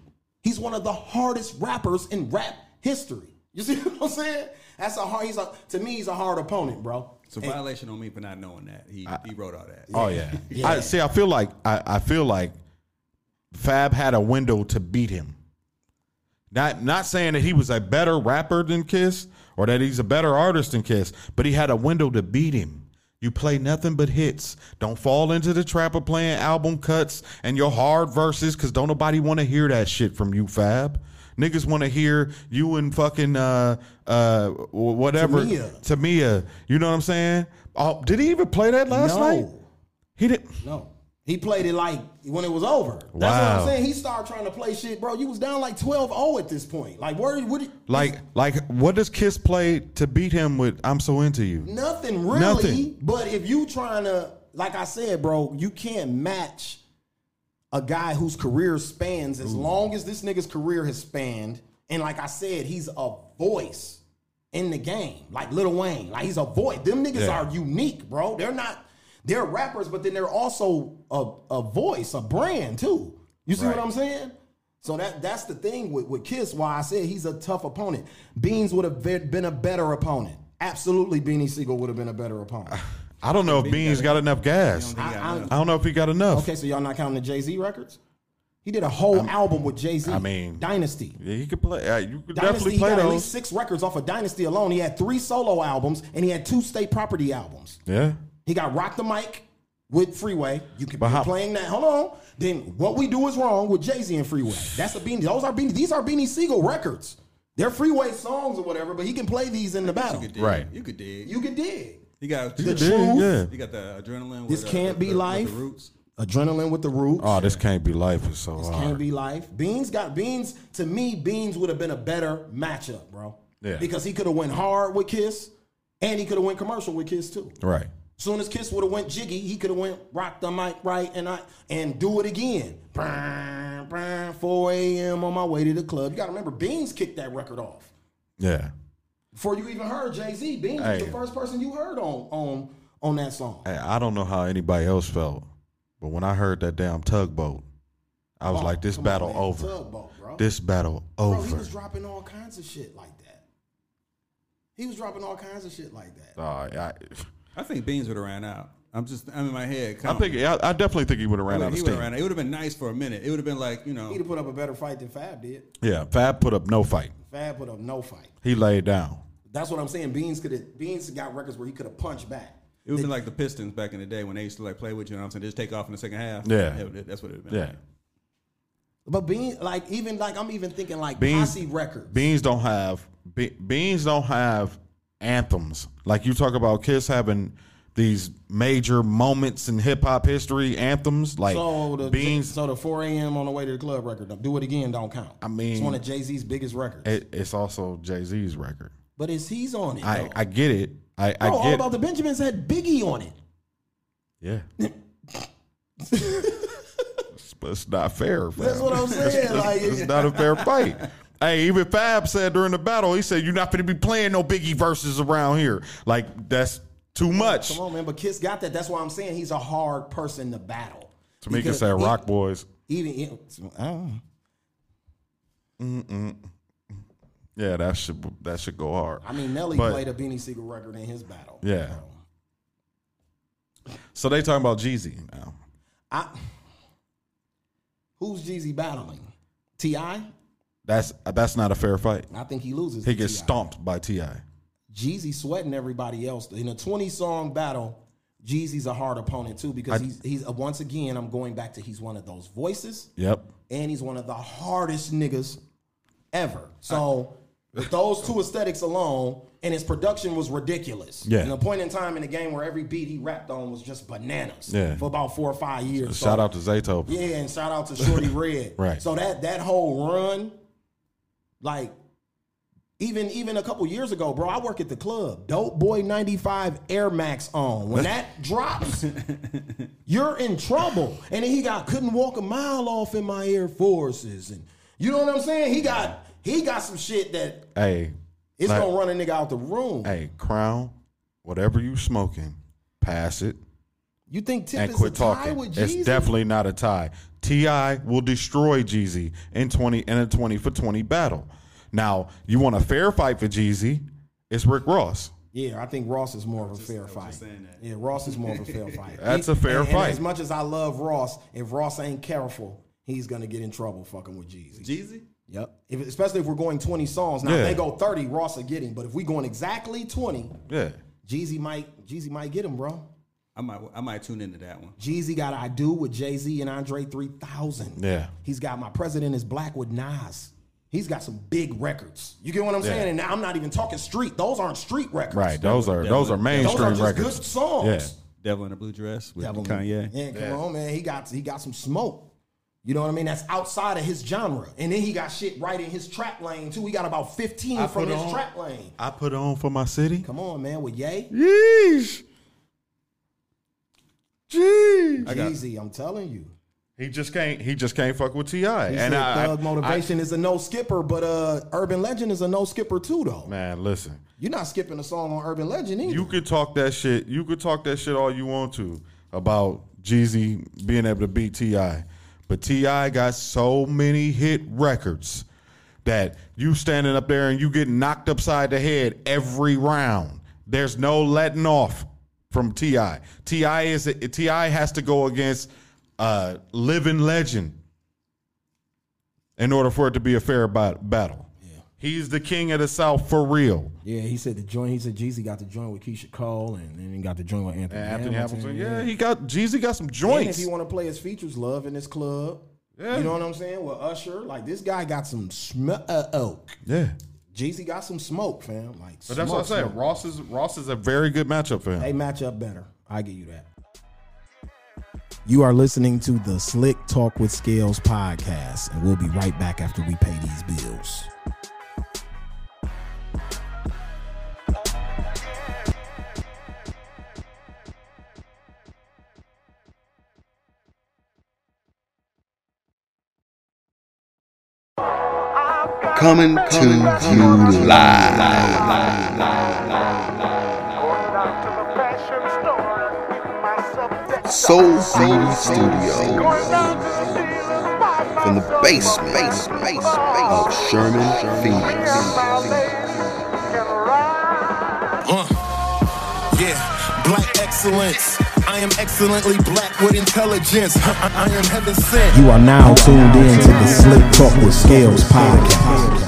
he's one of the hardest rappers in rap history. You see [LAUGHS] what I'm saying? That's a hard. He's a to me. He's a hard opponent, bro. It's a violation on me for not knowing that. He he wrote all that. Oh yeah. [LAUGHS] Yeah. I see I feel like I, I feel like Fab had a window to beat him. Not not saying that he was a better rapper than Kiss or that he's a better artist than Kiss, but he had a window to beat him. You play nothing but hits. Don't fall into the trap of playing album cuts and your hard verses because don't nobody want to hear that shit from you, Fab. Niggas want to hear you and fucking uh uh whatever Tamia. Tamia. You know what I'm saying? Oh, did he even play that last no, night? He didn't. no. He played it like when it was over. That's what I'm saying. He started trying to play shit, bro. You was down like 12-0 at this point. Like, where would it, Like like what does Kiss play to beat him with? I'm so into you. Nothing really. Nothing. But if you trying to, like I said, bro, you can't match a guy whose career spans as long as this nigga's career has spanned. And like I said, he's a voice in the game, like Lil Wayne. Like he's a voice. Them niggas Yeah. are unique, bro. They're not. They're rappers, but then they're also a, a voice, a brand too. You see what I'm saying? So that that's the thing with, with Kiss. Why I said he's a tough opponent. Beans would have been been a better opponent. Absolutely, Beanie Sigel would have been a better opponent. I don't know if Beans got enough gas. think he got I- I- enough. I don't know if he got enough. Okay, so y'all not counting the Jay Z records? He did a whole album with Jay Z. I mean- Dynasty. Yeah, he could play. Uh, you could Dynasty definitely he play got at least six records off of Dynasty alone. He had three solo albums and he had two state property albums. yeah. He got Rock the Mic with Freeway. You can But be how- playing that. Hold on. Then What We Do Is Wrong with Jay Z and Freeway. That's the Beanie. Those are Beanie. These are Beanie Sigel records. They're Freeway songs or whatever, but he can play these in the battle. You could dig. Right. You could dig. You can dig. You got The Yeah, truth. yeah. You got the adrenaline. This with, can't be with the- with life. The roots. Adrenaline with the roots. Oh, this can't be life. Is so This hard. can't be life. Beans got Beans. To me, Beans would have been a better matchup, bro. Yeah. Because he could have went hard with Kiss, and he could have went commercial with Kiss too. Right. Soon as Kiss would have went jiggy, he could have went rock the mic right and I and do it again. Brr, brr, 4 a.m. on my way to the club. You got to remember, Beans kicked that record off Yeah. before you even heard Jay Z. Beans Hey. was the first person you heard on on on that song. Hey, I don't know how anybody else felt, but when I heard that damn tugboat, I was Oh, like, "This come on, battle over. Tugboat. This battle Bro, he over." was dropping all kinds of shit like that. He was dropping all kinds of shit like that. Oh, I, I think Beans would have ran out. I'm just. I'm in my head. I think I, I definitely think he would have ran out of he would have ran out. It would have been nice for a minute. It would have been like you know. He'd have put up a better fight than Fab did. Yeah, Fab put up no fight. Fab put up no fight. He laid down. That's what I'm saying. Beans could have Beans got records where he could have punched back. It would have been like the Pistons back in the day when they used to like play with you. You know what I'm saying? Just take off in the second half. Yeah. It would- that's what it would have been. Yeah. But Beans, like even like I'm even thinking like Beans Posse records. Beans don't have Be, Beans don't have anthems like you talk about. Kiss having these major moments in hip hop history anthems like so the Beans. so the 4 a.m. on the way to the club record, do it again, don't count. I mean- it's one of Jay Z's biggest records. it, it's also Jay Z's record. but it's he's on it. I. I get it. I I Bro, all about the Benjamins had Biggie on it. yeah. [LAUGHS] but it's not fair. That's what I'm saying. like It's not a fair fight. Hey, even Fab said during the battle, he said, "You're not going to be playing no Biggie verses around here. Like that's too much." Come on, man. But Kiss got that. That's why I'm saying he's a hard person to battle. Tamika said, "Rock Boys." Even I don't know. Yeah, that should that should go hard. I mean, Nelly But- played a Beanie Sigel record in his battle. Yeah. So they talking about Jeezy now. I, who's Jeezy battling? Ti. That's that's not a fair fight. I think he loses. He gets stomped by Ti. Jeezy sweating everybody else in a 20 song battle. Jeezy's a hard opponent too because I- he's he's uh, once again I'm going back to he's one of those voices Yep. and he's one of the hardest niggas ever. So with those two aesthetics alone, and his production was ridiculous. Yeah. And a point in time in the game where every beat he rapped on was just bananas. Yeah. For about four or five years. Shout So- out to Zayto. Yeah, and shout out to Shawty Redd. [LAUGHS] Right. So that that whole run, like even even a couple years ago, bro, I work at the club. Dope Boy 95 Air Max on. When that [LAUGHS] drops, [LAUGHS] you're in trouble. And then he got couldn't walk a mile off in my Air Forces. And you know what I'm saying? He got he got some shit that Hey, it's like- gonna run a nigga out the room. hey, Crown, whatever you smoking, pass it You think Tip and is quit a tie talking. It's definitely not a tie. Ti will destroy Jeezy in twenty in a twenty for twenty battle. Now you want a fair fight for Jeezy? It's Rick Ross. Yeah, I think Ross is more of a fair fight. saying that. Yeah, Ross is more of a fair [LAUGHS] fight. That's a fair and- and fight. as much as I love Ross, if Ross ain't careful, he's gonna get in trouble fucking with Jeezy. Jeezy. Yep. If, especially if we're going 20 songs. Now, Yeah. if they go 30, Ross will get him. But if we going exactly 20, Yeah. Jeezy might Jeezy might get him, bro. I might I might tune into that one. Jeezy got I Do with Jay Z and Andre 3000. Yeah. He's got My President is Black with Nas. He's got some big records. You get what I'm Yeah. saying? And now I'm not even talking street. Those aren't street records. Right. Those are those are mainstream Those mainstream are just records. good songs. Yeah. Devil in a blue dress with Devil- Kanye. Yeah, come Yeah. on, man. He got he got some smoke. You know what I mean? That's outside of his genre. And then he got shit right in his trap lane too. He got about 15 I from his on- trap lane. I put on for my city. Come on, man, with Ye. Yeesh. Jeez. Jeezy, I'm telling you. He just can't. He just can't fuck with Ti. He And said I, Thug I- Motivation is a no skipper, but uh, Urban Legend is a no skipper too, though. Man, listen. You're not skipping a song on Urban Legend either. You could talk that shit. You could talk that shit all you want to about Jeezy being able to beat T.I., but T.I. got so many hit records that you standing up there and you get knocked upside the head every round. There's no letting off from Ti. T.I. is T.I. has to go against a living legend in order for it to be a fair bat- battle. He's the king of the South for real. yeah, he said the joint. He said Jeezy got the joint with Keyshia Cole, and then he got the joint with Anthony, Anthony Hamilton. Hamilton. Yeah, he got Jeezy got some And if joints. you want to play his features, Love in his club. Yeah. You know what I'm saying? With Usher, like this guy got some smoke. Uh, yeah. Jeezy got some smoke, fam. Like, But that's what I said. smoke. Ross is Ross is a very good matchup for him. They match up better. I give you that. You are listening to the Slick Talk with Scalez podcast, and we'll be right back after we pay these bills. Coming to you live. Soul Beauty Studios. From the basement of Sherman, Phoenix. Uh, yeah, black excellence. I am excellently black with intelligence. [LAUGHS] I, I am heaven sent. You are now tuned in to the Slick Talk with Scalez podcast.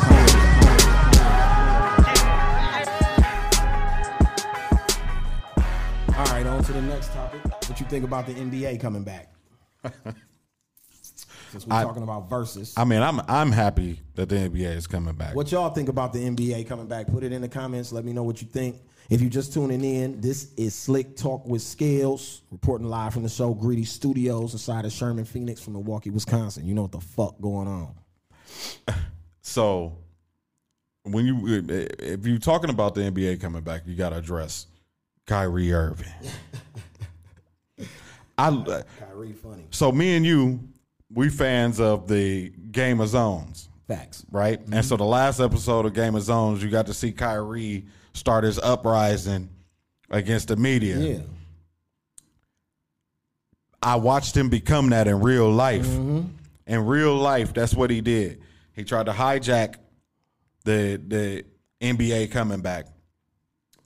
All right, on to the next topic. What you think about the NBA coming back? [LAUGHS] Since we're I- talking about verses. I mean, I'm I'm happy that the NBA is coming back. What y'all think about the NBA coming back? Put it in the comments. Let me know what you think. If you're just tuning in, this is Slick Talk with Scalez, reporting live from the show Greedy Studios inside of Sherman, Phoenix, from Milwaukee, Wisconsin. You know what the fuck going on? [LAUGHS] So when you if you're talking about the NBA coming back, you got to address Kyrie Irving. [LAUGHS] I Kyrie, funny so me and you, we fans of the Game of Zones. facts. right? And so mm-hmm. the last episode of Game of Zones, you got to see Kyrie start his uprising against the media. Yeah, I watched him become that in real life. Mm-hmm. In real life, that's what he did. He tried to hijack the the NBA coming back.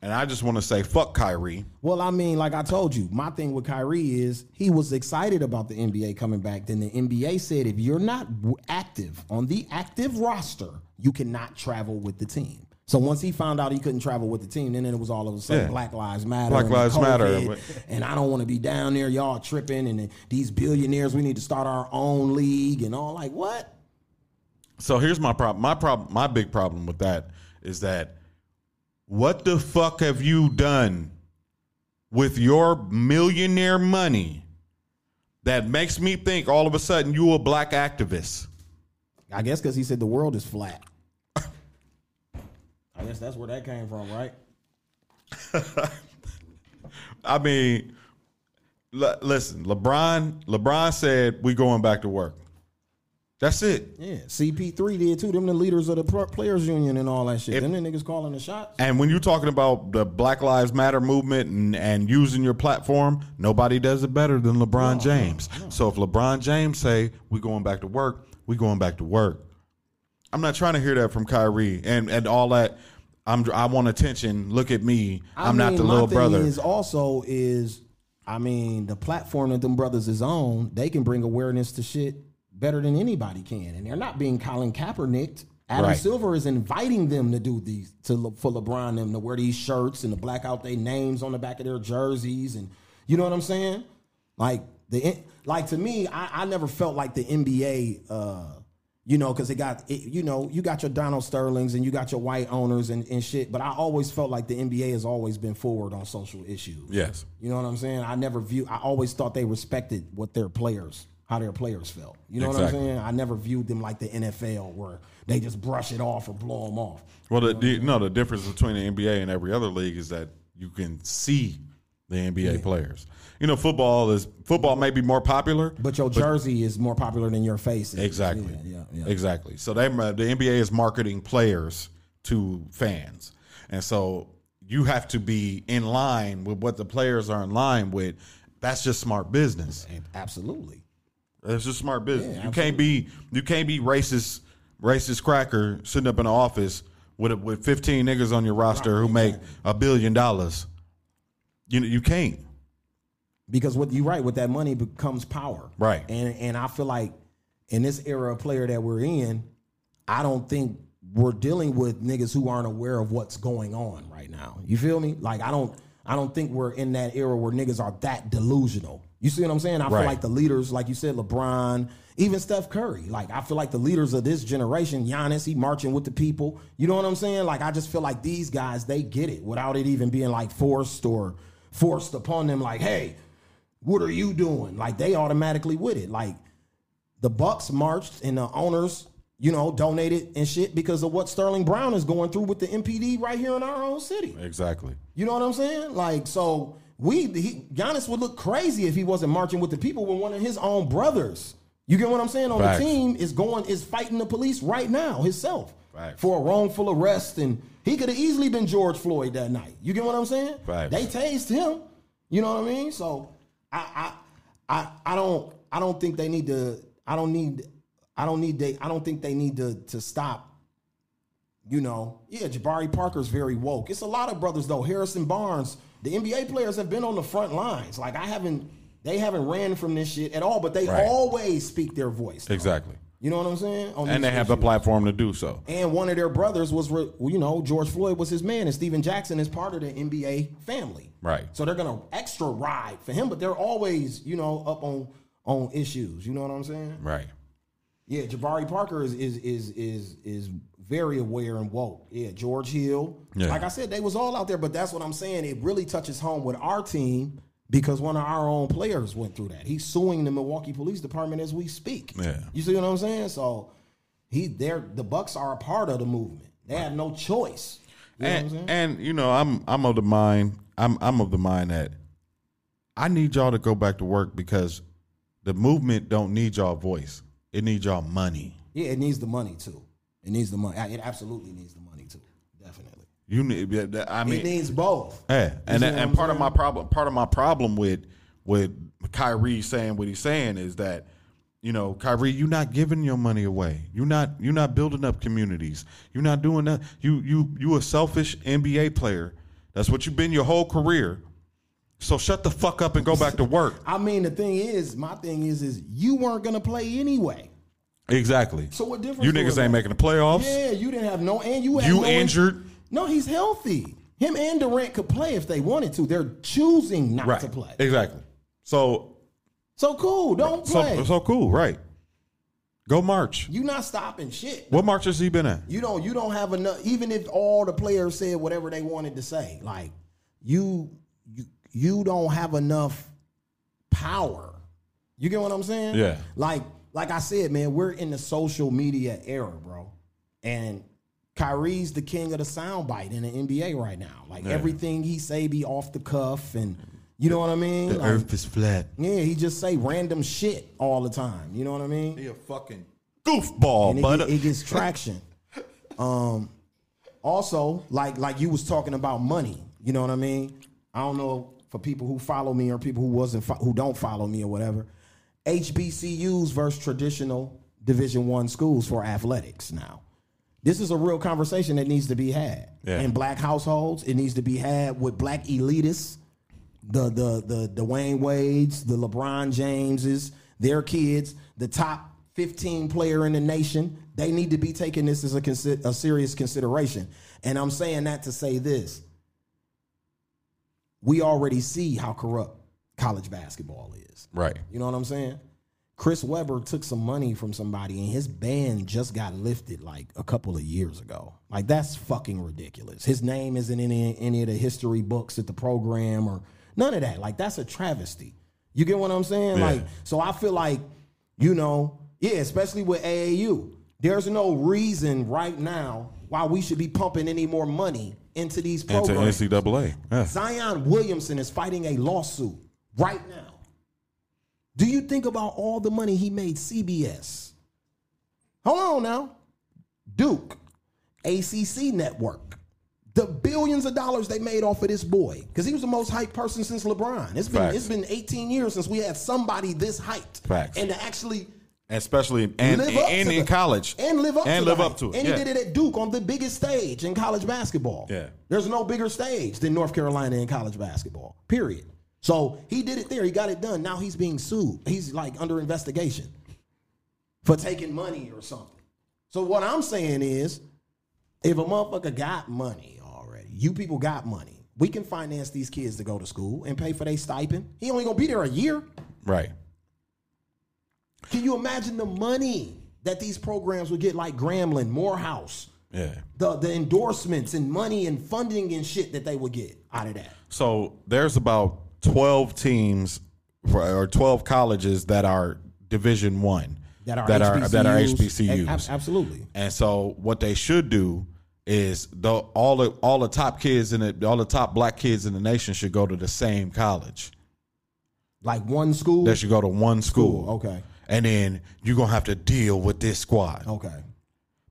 And I just want to say, fuck Kyrie. Well, I mean, like I told you, my thing with Kyrie is he was excited about the NBA coming back. Then the NBA said if you're not active on the active roster, you cannot travel with the team. So once he found out he couldn't travel with the team, then it was all of a sudden Yeah. Black Lives Matter. Black Lives COVID, Matter. And I don't want to be down there. Y'all tripping. And these billionaires, we need to start our own league and all. Like, what? So here's my problem. My problem. My big problem with that is that what the fuck have you done with your millionaire money that makes me think all of a sudden you a black activist? I guess because he said the world is flat. I guess that's where that came from, right? [LAUGHS] I mean, l- listen, LeBron. LeBron said we going back to work. That's it. Yeah, CP3 did too. Them the leaders of the players union and all that shit. If- Them the niggas calling the shots. And when you're talking about the Black Lives Matter movement and, and using your platform, nobody does it better than LeBron James. So if LeBron James say we going back to work, we going back to work. I'm not trying to hear that from Kyrie and and all that. I'm I want attention. Look at me. I I'm not the little thing brother. Is also is I mean the platform that them brothers is on. They can bring awareness to shit better than anybody can, and they're not being Colin Kaepernick. Adam Right. Silver is inviting them to do these to for LeBron them to wear these shirts and to black out their names on the back of their jerseys, and you know what I'm saying? Like the like to me, I, I never felt like the NBA. uh you know, because it got, it, you know, you got your Donald Sterlings and you got your white owners and, and shit. But I always felt like the NBA has always been forward on social issues. Yes. You know what I'm saying? I never view. I always thought they respected what their players, how their players felt. You know Exactly. what I'm saying? I never viewed them like the NFL where they just brush it off or blow them off. Well, the, the no, the difference between the NBA and every other league is that you can see the NBA players. You know, football is football may be more popular, But your jersey is more popular than your face. Exactly. Yeah, yeah, yeah. Exactly. So they uh, the NBA is marketing players to fans, and so you have to be in line with what the players are in line with. That's just smart business. Absolutely. That's just smart business. Yeah, you can't be you can't be racist racist cracker sitting up in the office with a, with fifteen niggas on your roster who make a billion dollars. You know you can't. Because what you're right with that money becomes power. Right. and and i feel like in this era of player that we're in i don't think we're dealing with niggas who aren't aware of what's going on right now. You feel me? Like i don't i don't think we're in that era where niggas are that delusional. You see what i'm saying? I Right. feel like the leaders like you said lebron even steph curry. Like i feel like the leaders of this generation Giannis, he marching with the people. You know what i'm saying? Like i just feel like these guys they get it without it even being like forced or forced upon them. Like hey what are you doing? Like they automatically with it. Like the Bucks marched and the owners, you know, donated and shit because of what Sterling Brown is going through with the MPD right here in our own city. Exactly. You know what I'm saying? Like so, we he, Giannis would look crazy if he wasn't marching with the people when one of his own brothers. You get what I'm saying? On Facts. the team is going is fighting the police right now himself Facts. for a wrongful arrest, and he could have easily been George Floyd that night. You get what I'm saying? Facts. They tased him. You know what I mean? So I I I I don't I don't think they need to. I don't need. I don't need they. I don't think they need to to stop you know, yeah, Jabari Parker's very woke. It's a lot of brothers though. Harrison Barnes, the NBA players have been on the front lines. Like I haven't, they haven't ran from this shit at all. But they Right. always speak their voice. though. Exactly. You know what I'm saying? On And they have the platform to do so. And one of their brothers was, re- you know, George Floyd was his man, and Stephen Jackson is part of the NBA family. Right. So they're gonna extra ride for him, but they're always, you know, up on on issues. You know what I'm saying? Right. Yeah, Jabari Parker is is is is is very aware and woke. Yeah, George Hill. Yeah. Like I said, they was all out there, but that's what I'm saying. It really touches home with our team because one of our own players went through that. He's suing the Milwaukee Police Department as we speak. Yeah. You see what I'm saying? So he they're the Bucks are a part of the movement. They have no choice. You know what I'm and, and you know, I'm I'm of the mind I'm I'm of the mind that I need y'all to go back to work because the movement don't need y'all voice. It needs y'all money. yeah, it needs the money too. It needs the money. It absolutely needs the money. You need I mean it needs both. Yeah, and and I'm part of my problem, part of my problem with with Kyrie saying what he's saying is that you know, Kyrie, you're not giving your money away. You're not you're not building up communities. You're not doing that. You you you a selfish NBA player. That's what you've been your whole career. So shut the fuck up and go back to work. [LAUGHS] I mean, the thing is, my thing is, is you weren't gonna play anyway. Exactly. So what difference? You niggas ain't making the playoffs. Yeah, you didn't have no, and you had You no injured. No, he's healthy. Him and Durant could play if they wanted to. They're choosing not Right. to play. Exactly. So So cool, don't play. so so cool. Right. Go march. you not stopping shit. What march has he been at? You don't. You don't have enough. Even if all the players said whatever they wanted to say, like you, you, you don't have enough power. You get what I'm saying? Yeah. Like, like I said, man, we're in the social media era, bro, and Kyrie's the king of the soundbite in the NBA right now. Like everything he say be off the cuff, and you know what I mean? The Like, earth is flat. yeah, he just say random shit all the time. You know what I mean? He a fucking goofball, and it, it gets traction. [LAUGHS] um, also, like like you was talking about money. You know what I mean? I don't know for people who follow me or people who wasn't fo- who don't follow me or whatever. HBCUs versus traditional Division One schools for athletics. Now, this is a real conversation that needs to be had Yeah. in black households. It needs to be had with black elitists the the the Dwyane Wades, the LeBron Jameses, their kids, the top 15 player in the nation. They need to be taking this as a, consi- a serious consideration. And I'm saying that to say this. We already see how corrupt college basketball is. Right. You know what I'm saying? Chris Webber took some money from somebody and his ban just got lifted like a couple of years ago. Like that's fucking ridiculous. His name isn't in any, any of the history books at the program or none of that. Like that's a travesty. You get what I'm saying? Yeah. Like so I feel like you know, yeah, especially with AAU. There's no reason right now why we should be pumping any more money into these Into programs. NCAA. Yeah. Zion Williamson is fighting a lawsuit right now. Do you think about all the money he made CBS? Hold on now. Duke, ACC network, the billions of dollars they made off of this boy because he was the most hyped person since LeBron. It's been Facts. it's been 18 years since we had somebody this hyped. Facts. And to actually Especially and, live up and to in the- college. and live up and to live up to it. And yeah. he did it at Duke on the biggest stage in college basketball. Yeah. there's no bigger stage than North Carolina in college basketball. Period. So he did it there. He got it done. Now he's being sued. He's like under investigation for taking money or something. So what I'm saying is, if a motherfucker got money already, you people got money. We can finance these kids to go to school and pay for their stipend. He only gonna be there a year. Right. Can you imagine the money that these programs would get, like Grambling, Morehouse, Yeah. the the endorsements and money and funding and shit that they would get out of that? So there's about 12 teams for, or 12 colleges that are Division One That are that are that are HBCUs. HBCUs. Absolutely. And so what they should do is the all the all the top kids in it, all the top black kids in the nation should go to the same college. Like one school. They should go to one school. School, okay. And then you're gonna have to deal with this squad. okay.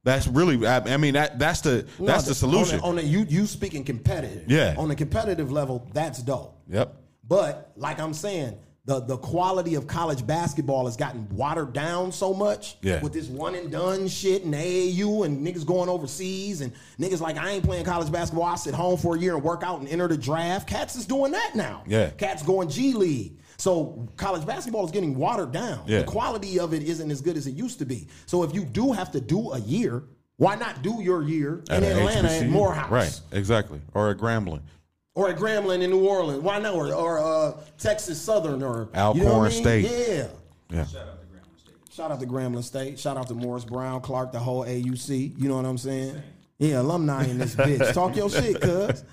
That's really. I, I mean, that that's the that's No, the solution. On the, on the you you speaking competitive. Yeah. On the competitive level, that's dope. yep. But like I'm saying, the the quality of college basketball has gotten watered down so much Yeah. with this one and done shit and AAU and niggas going overseas and niggas like I ain't playing college basketball. I sit home for a year and work out and enter the draft. Cats is doing that now. Yeah. Cats going G League. So college basketball is getting watered down. Yeah. The quality of it isn't as good as it used to be. So if you do have to do a year, why not do your year in At an Atlanta at HBCU. Morehouse? Right. Exactly. Or at Grambling. Or at Grambling in New Orleans. Why not? Or, or uh, Texas Southern or Alcorn you know what I mean? State. Yeah. Yeah. Shout out to Grambling State. Shout out to Grambling State. Shout out to Morris Brown, Clark, the whole AUC. You know what I'm saying? Yeah, alumni in this bitch. [LAUGHS] Talk your shit, cuz.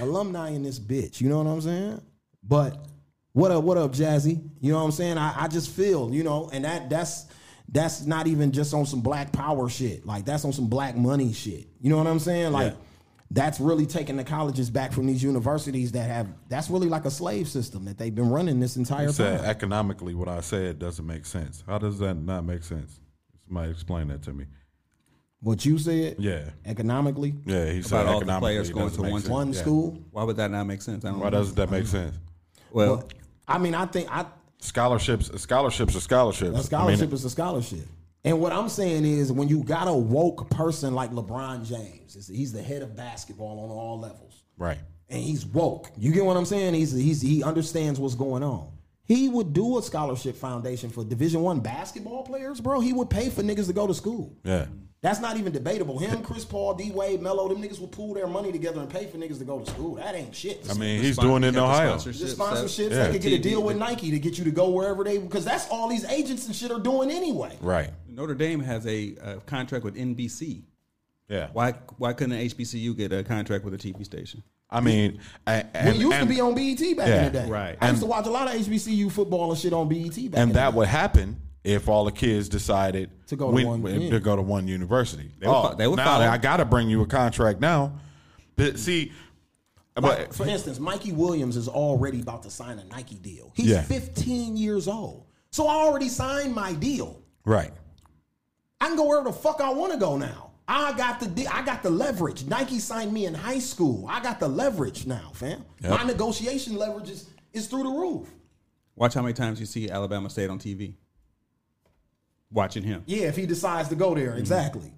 Alumni in this bitch. You know what I'm saying? But what up, what up, Jazzy? You know what I'm saying? I, I just feel, you know, and that that's that's not even just on some black power shit. Like that's on some black money shit. You know what I'm saying? Like Yeah. That's really taking the colleges back from these universities that have that's really like a slave system that they've been running this entire You said time. economically what I said doesn't make sense. How does that not make sense? Somebody explain that to me. What you said? Yeah. Economically? Yeah, he said About all the players going to make one- sense. One Yeah. school? Why would that not make sense? I don't Why doesn't that make sense? Well, I mean, I think I Scholarships, scholarships are scholarships. a scholarship I mean, is a scholarship. And what I'm saying is, when you got a woke person like LeBron James, he's the head of basketball on all levels, right. and he's woke. You get what I'm saying? He's he's he understands what's going on. He would do a scholarship foundation for Division One basketball players, bro. He would pay for niggas to go to school. Yeah. That's not even debatable. Him, Chris Paul, D Wade, Melo, them niggas will pool their money together and pay for niggas to go to school. That ain't shit. I mean, he's spon- doing it in you got the Ohio. sponsorships, the that- sponsorships, Yeah. they could get a deal with Nike to get you to go wherever they because that's all these agents and shit are doing anyway. Right. Notre Dame has a, uh contract with NBC. Yeah. Why why couldn't an HBCU get a contract with a TV station? I mean, and, we used and, to be on BET back Yeah. in the day. Right. I used to watch a lot of HBCU football and shit on BET back in and the that day. would happen if all the kids decided To go to when- one- when- yeah. to go to one university. They would oh, fo- they would now follow. I got to bring you a contract now. But see, Like, but for instance, Mikey Williams is already about to sign a Nike deal. He's Yeah. 15 years old. So I already signed my deal. right, I can go wherever the fuck I want to go now. I got the de- I got the leverage. Nike signed me in high school. I got the leverage now, fam. Yep. My negotiation leverage is, is through the roof. Watch how many times you see Alabama State on TV. Watching him. Yeah, if he decides to go there, exactly.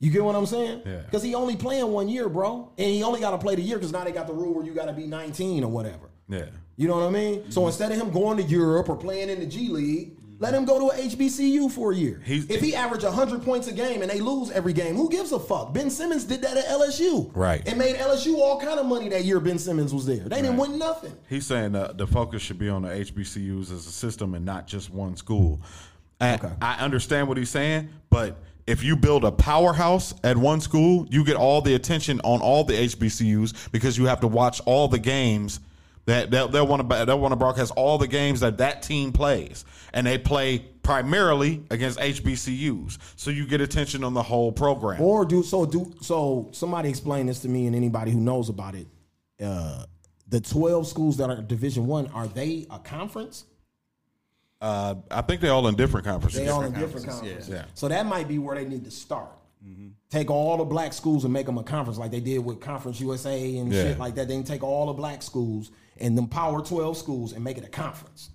You get what I'm saying? Yeah. Because he only playing one year, bro, and he only got to play the year because now they got the rule where you got to be 19 or whatever. yeah, You know what I mean? So instead of him going to Europe or playing in the G League, Let him go to a HBCU for a year. He's- if he average 100 points a game and they lose every game, who gives a fuck? Ben Simmons did that at LSU. Right. And made LSU all kind of money that year Ben Simmons was there. They didn't win nothing. He's saying uh, the focus should be on the HBCUs as a system and not just one school. Okay. I understand what he's saying, but if you build a powerhouse at one school, you get all the attention on all the HBCUs because you have to watch all the games that they'll, they'll want to they'll want to broadcast all the games that that team plays, and they play primarily against HBCUs, so you get attention on the whole program. Or do so do so somebody explain this to me and anybody who knows about it. Uh the 12 schools that are Division 1 are they a conference? Uh, I think they're all in different conferences. They're all in different conferences, conferences. yeah. Yeah. So that might be where they need to start. Take all the black schools and make them a conference like they did with Conference USA and Yeah. shit like that. Then take all the black schools and them Power 12 schools and make it a conference.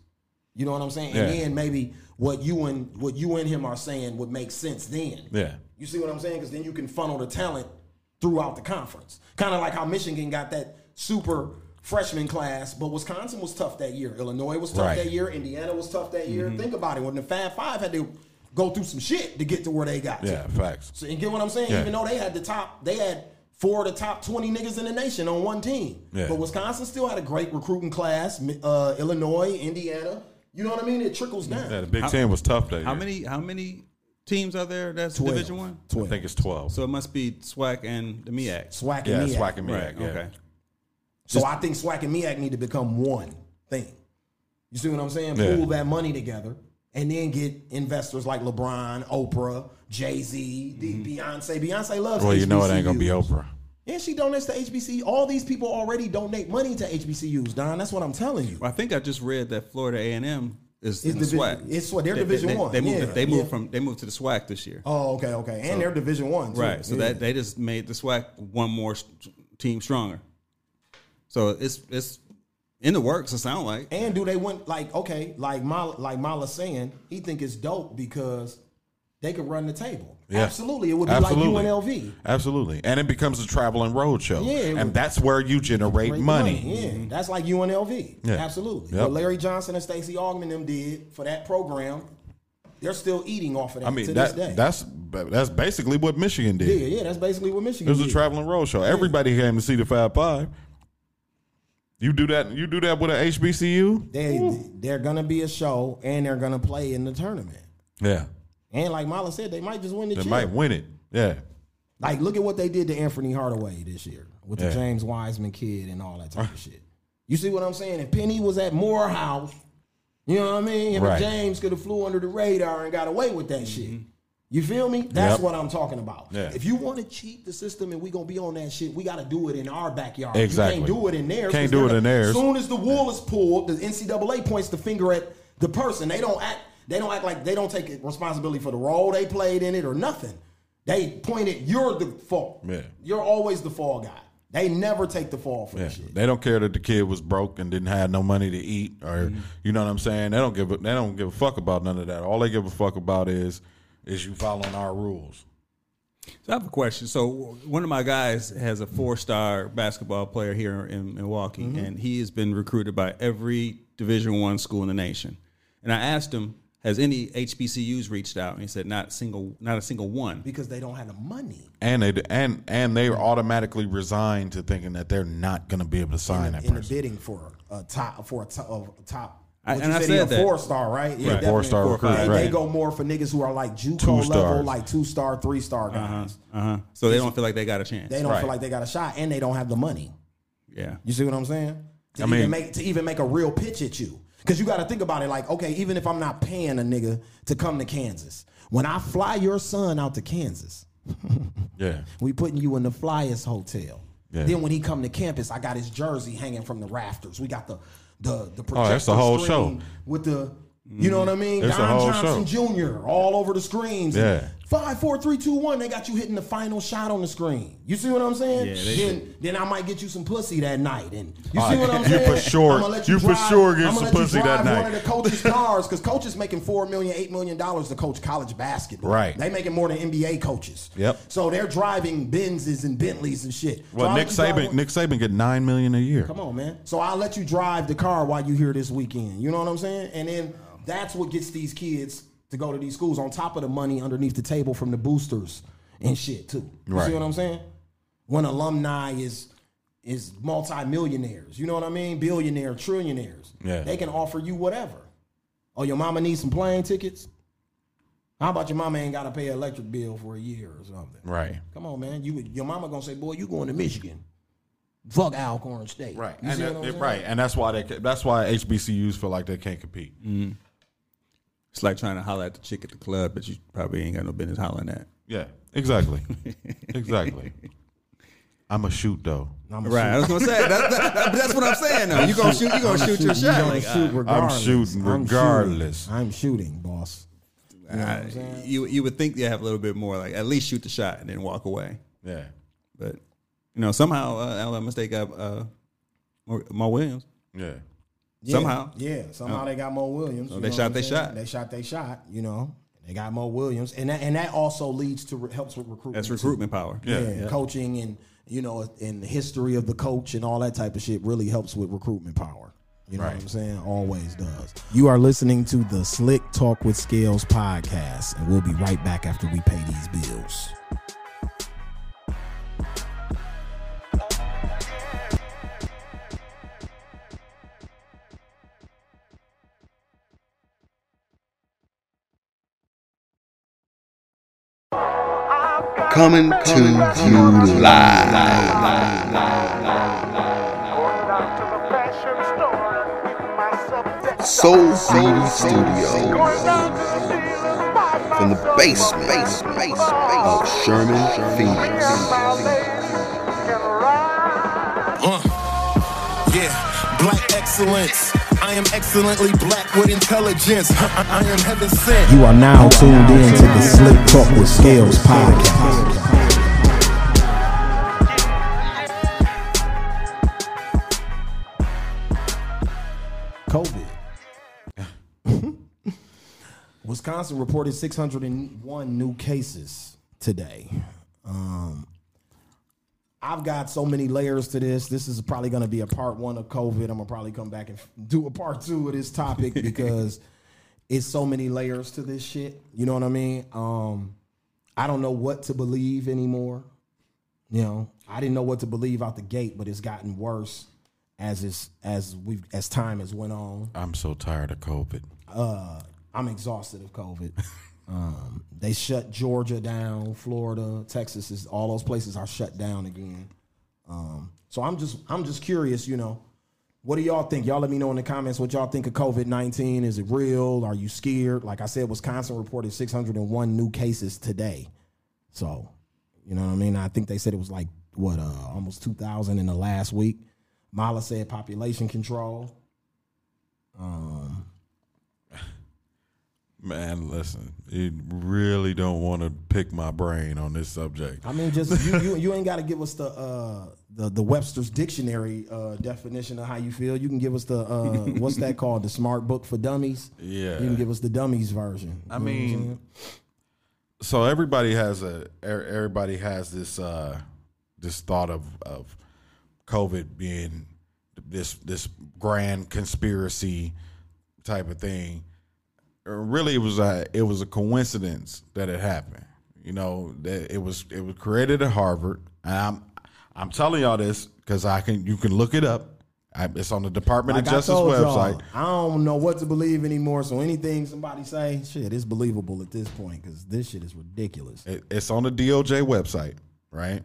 You know what I'm saying? And Yeah. then maybe what you and what you and him are saying would make sense then. Yeah. You see what I'm saying? Because then you can funnel the talent throughout the conference. Kind of like how Michigan got that super freshman class, but Wisconsin was tough that year. Illinois was tough Right. that year. Indiana was tough that year. Think about it. When the Fab Five had to go through some shit to get to where they got Yeah, to. facts. So you get what I'm saying? Yeah. Even though they had the top, they had four of the top 20 niggas in the nation on one team. Yeah. But Wisconsin still had a great recruiting class. Uh, Illinois, Indiana. You know what I mean? It trickles down. Yeah, the Big Ten was tough that How year. many how many teams are there that's 12. Division One? I think it's twelve. So it must be SWAC and the MEAC. SWAC and yeah, MEAC. SWAC and Right. Yeah. Okay. So I think SWAC and MEAC need to become one thing. You see what I'm saying? Yeah. Pool that money together and then get investors like LeBron, Oprah, Jay Z, mm-hmm. Beyonce. Beyonce loves. Well, you know it ain't gonna be Oprah. And she donates to HBC. All these people already donate money to HBCUs, Don. That's what I'm telling you. Well, I think I just read that Florida A and M is It's in the division- SWAC. it's SWAC. They're They- Division they, One. They moved. Yeah, they moved yeah. from. They moved to the SWAC this year. Oh, okay, okay. And they're Division One, too. Right. So Yeah. that they just made the SWAC one more team stronger. So it's it's in the works. It sound like. And do they want like okay, like Mala, like Mala saying, he think it's dope because they could run the table. Yeah. Absolutely, it would be Absolutely. like UNLV. Absolutely. And it becomes a traveling road show. Yeah, and would- that's where you generate Great money. Yeah, mm-hmm. that's like UNLV. Yeah. Absolutely. Yep. What Larry Johnson and Stacey Augmon them did for that program, they're still eating off of that I mean, to that, this day. that's that's basically what Michigan did. yeah, yeah, that's basically what Michigan It was a traveling road show. Everybody came to see the Fab Five. You do that. You do that with an HBCU. They they're gonna be a show and they're gonna play in the tournament. Yeah, And like Mala said, they might just win the they chip. might win it. Yeah, Like, look at what they did to Anthony Hardaway this year with the James Wiseman kid and all that type of shit. You see what I'm saying? If Penny was at Morehouse, you know what I mean? Him Right. James could have flew under the radar and got away with that shit. Mm-hmm. You feel me? That's Yep. what I'm talking about. Yeah. If you want to cheat the system and we gonna be on that shit, we gotta do it in our backyard. Exactly. You can't do it in theirs. Can't do it in the- theirs. Soon as the wool is pulled, the NCAA points the finger at the person. They don't act. They don't act like they don't take responsibility for the role they played in it or nothing. They point pointed, you're the fault. Yeah. You're always the fall guy. They never take the fall for yeah. shit. They don't care that the kid was broke and didn't have no money to eat, or Mm-hmm. you know what I'm saying. They don't give. A, they don't give a fuck about none of that. All they give a fuck about is is you following our rules. So I have a question. So one of my guys has a four-star basketball player here in Milwaukee, Mm-hmm. and he has been recruited by every Division One school in the nation. And I asked him, "Has any HBCUs reached out?" And he said, "Not single, not a single one." Because they don't have the money And they and and they are automatically resigned to thinking that they're not going to be able to sign that in the person. bidding for a top for a top. A top I- what and you I said, he said a that. four star, right? Yeah, Right. Four-star Four recruit. They, right. they go more for niggas who are like JUCO Two level, stars. like two star, three star guys. Uh huh. So they don't feel like they got a chance. They don't Right. feel like they got a shot, and they don't have the money. yeah. You see what I'm saying? To I even mean- make to even make a real pitch at you. Because you got to think about it like, okay, even if I'm not paying a nigga to come to Kansas, when I fly your son out to Kansas, [LAUGHS] Yeah, we putting you in the flyest hotel. Yeah. Then when he come to campus, I got his jersey hanging from the rafters. We got the the the projector Oh, that's the whole screen show. with the you know what I mean? It's Don whole Johnson Jr. all over the screens. Yeah. Five, four, three, two, one. They got you hitting the final shot on the screen. You see what I'm saying? Yeah, then, then I might get you some pussy that night, and you All see right. what I'm saying? [LAUGHS] You for sure- you for drive- sure get some let you pussy that night. One of the coaches' cars because coaches making four million, eight million dollars to coach college basketball. Right. They making more than NBA coaches. Yep. So they're driving Benzes and Bentleys and shit. So Well, I'll Nick you Saban, Nick Saban get nine million a year. Come on, man. So I'll let you drive the car while you here this weekend. You know what I'm saying? And then that's what gets these kids to go to these schools on top of the money underneath the table from the boosters and shit too. You Right. see what I'm saying? When alumni is is multimillionaires, you know what I mean? Billionaire, trillionaires. Yeah. They can offer you whatever. Oh, your mama needs some plane tickets? How about your mama ain't got to pay an electric bill for a year or something? Right. Come on, man. You your mama gonna say, boy, you going to Michigan? Fuck Alcorn State. Right. You And see that- what I'm saying? right. And that's why they that's why HBCUs feel like they can't compete. Mm-hmm. It's like trying to holler at the chick at the club, but you probably ain't got no business hollering at. Yeah. Exactly. [LAUGHS] exactly. I'm a shoot though. I'm a Right, I was gonna say that, that- that- that's what I'm saying. Though you gonna shoot, you gonna shoot your You shot. gonna Like, shoot regardless. shooting I'm regardless. shooting. I'm shooting, boss. You know I'm uh, saying? you you would think you have a little bit more, like at least shoot the shot and then walk away. Yeah. But you know, somehow uh, Alabama State got uh, Mo Mo Williams. Yeah. Yeah, Somehow. yeah. Somehow uh, they got Mo Williams. you they shot they shot. They shot they shot. You know, they got Mo Williams, and that and that also leads to re- helps with recruitment. That's too. recruitment power. Yeah, Yeah. coaching and you know, and the history of the coach and all that type of shit really helps with recruitment power. You know Right. what I'm saying? Always does. You are listening to the Slick Talk with Scalez podcast, and we'll be right back after we pay these bills. Coming to you live. Soul Beauty Studios. From the basement of Sherman, Phoenix. Uh, yeah, black excellence. I am excellently black with intelligence. [LAUGHS] I, I am heaven sent. You are now tuned in to the Slick Talk with Scalez podcast. COVID. [LAUGHS] Wisconsin reported 601 new cases today. Um, I've got so many layers to this. This is probably going to be a part one of COVID. I'm gonna probably come back and do a part two of this topic [LAUGHS] because it's so many layers to this shit. You know what I mean? Um, I don't know what to believe anymore. You know, I didn't know what to believe out the gate, but it's gotten worse as it's as we as time has went on. I'm so tired of COVID. Uh, I'm exhausted of COVID. [LAUGHS] Um, they shut Georgia down, Florida, Texas is all those places are shut down again. Um, so I'm just I'm just curious, you know, what do y'all think? Y'all let me know in the comments what y'all think of COVID nineteen. Is it real? Are you scared? Like I said, Wisconsin reported 601 new cases today. So, you know what I mean? I think they said it was like what uh, almost 2,000 in the last week. Mala said population control. Um, Man, listen, you really don't want to pick my brain on this subject. I mean, just you, you, you ain't got to give us the uh, the the Webster's dictionary uh, definition of how you feel. You can give us the uh, [LAUGHS] what's that called? The Smart Book for Dummies. Yeah. you can give us the dummies version. I You know what I'm mean, so everybody has a er- everybody has this uh this thought of of COVID being this this grand conspiracy type of thing. Really, it was a it was a coincidence that it happened. You know that it was it was created at Harvard. And I'm I'm telling y'all this because I can you can look it up. I, it's on the Department like of Justice website. I don't know what to believe anymore. So anything somebody say, shit, it's believable at this point because this shit is ridiculous. It- It's on the DOJ website, right?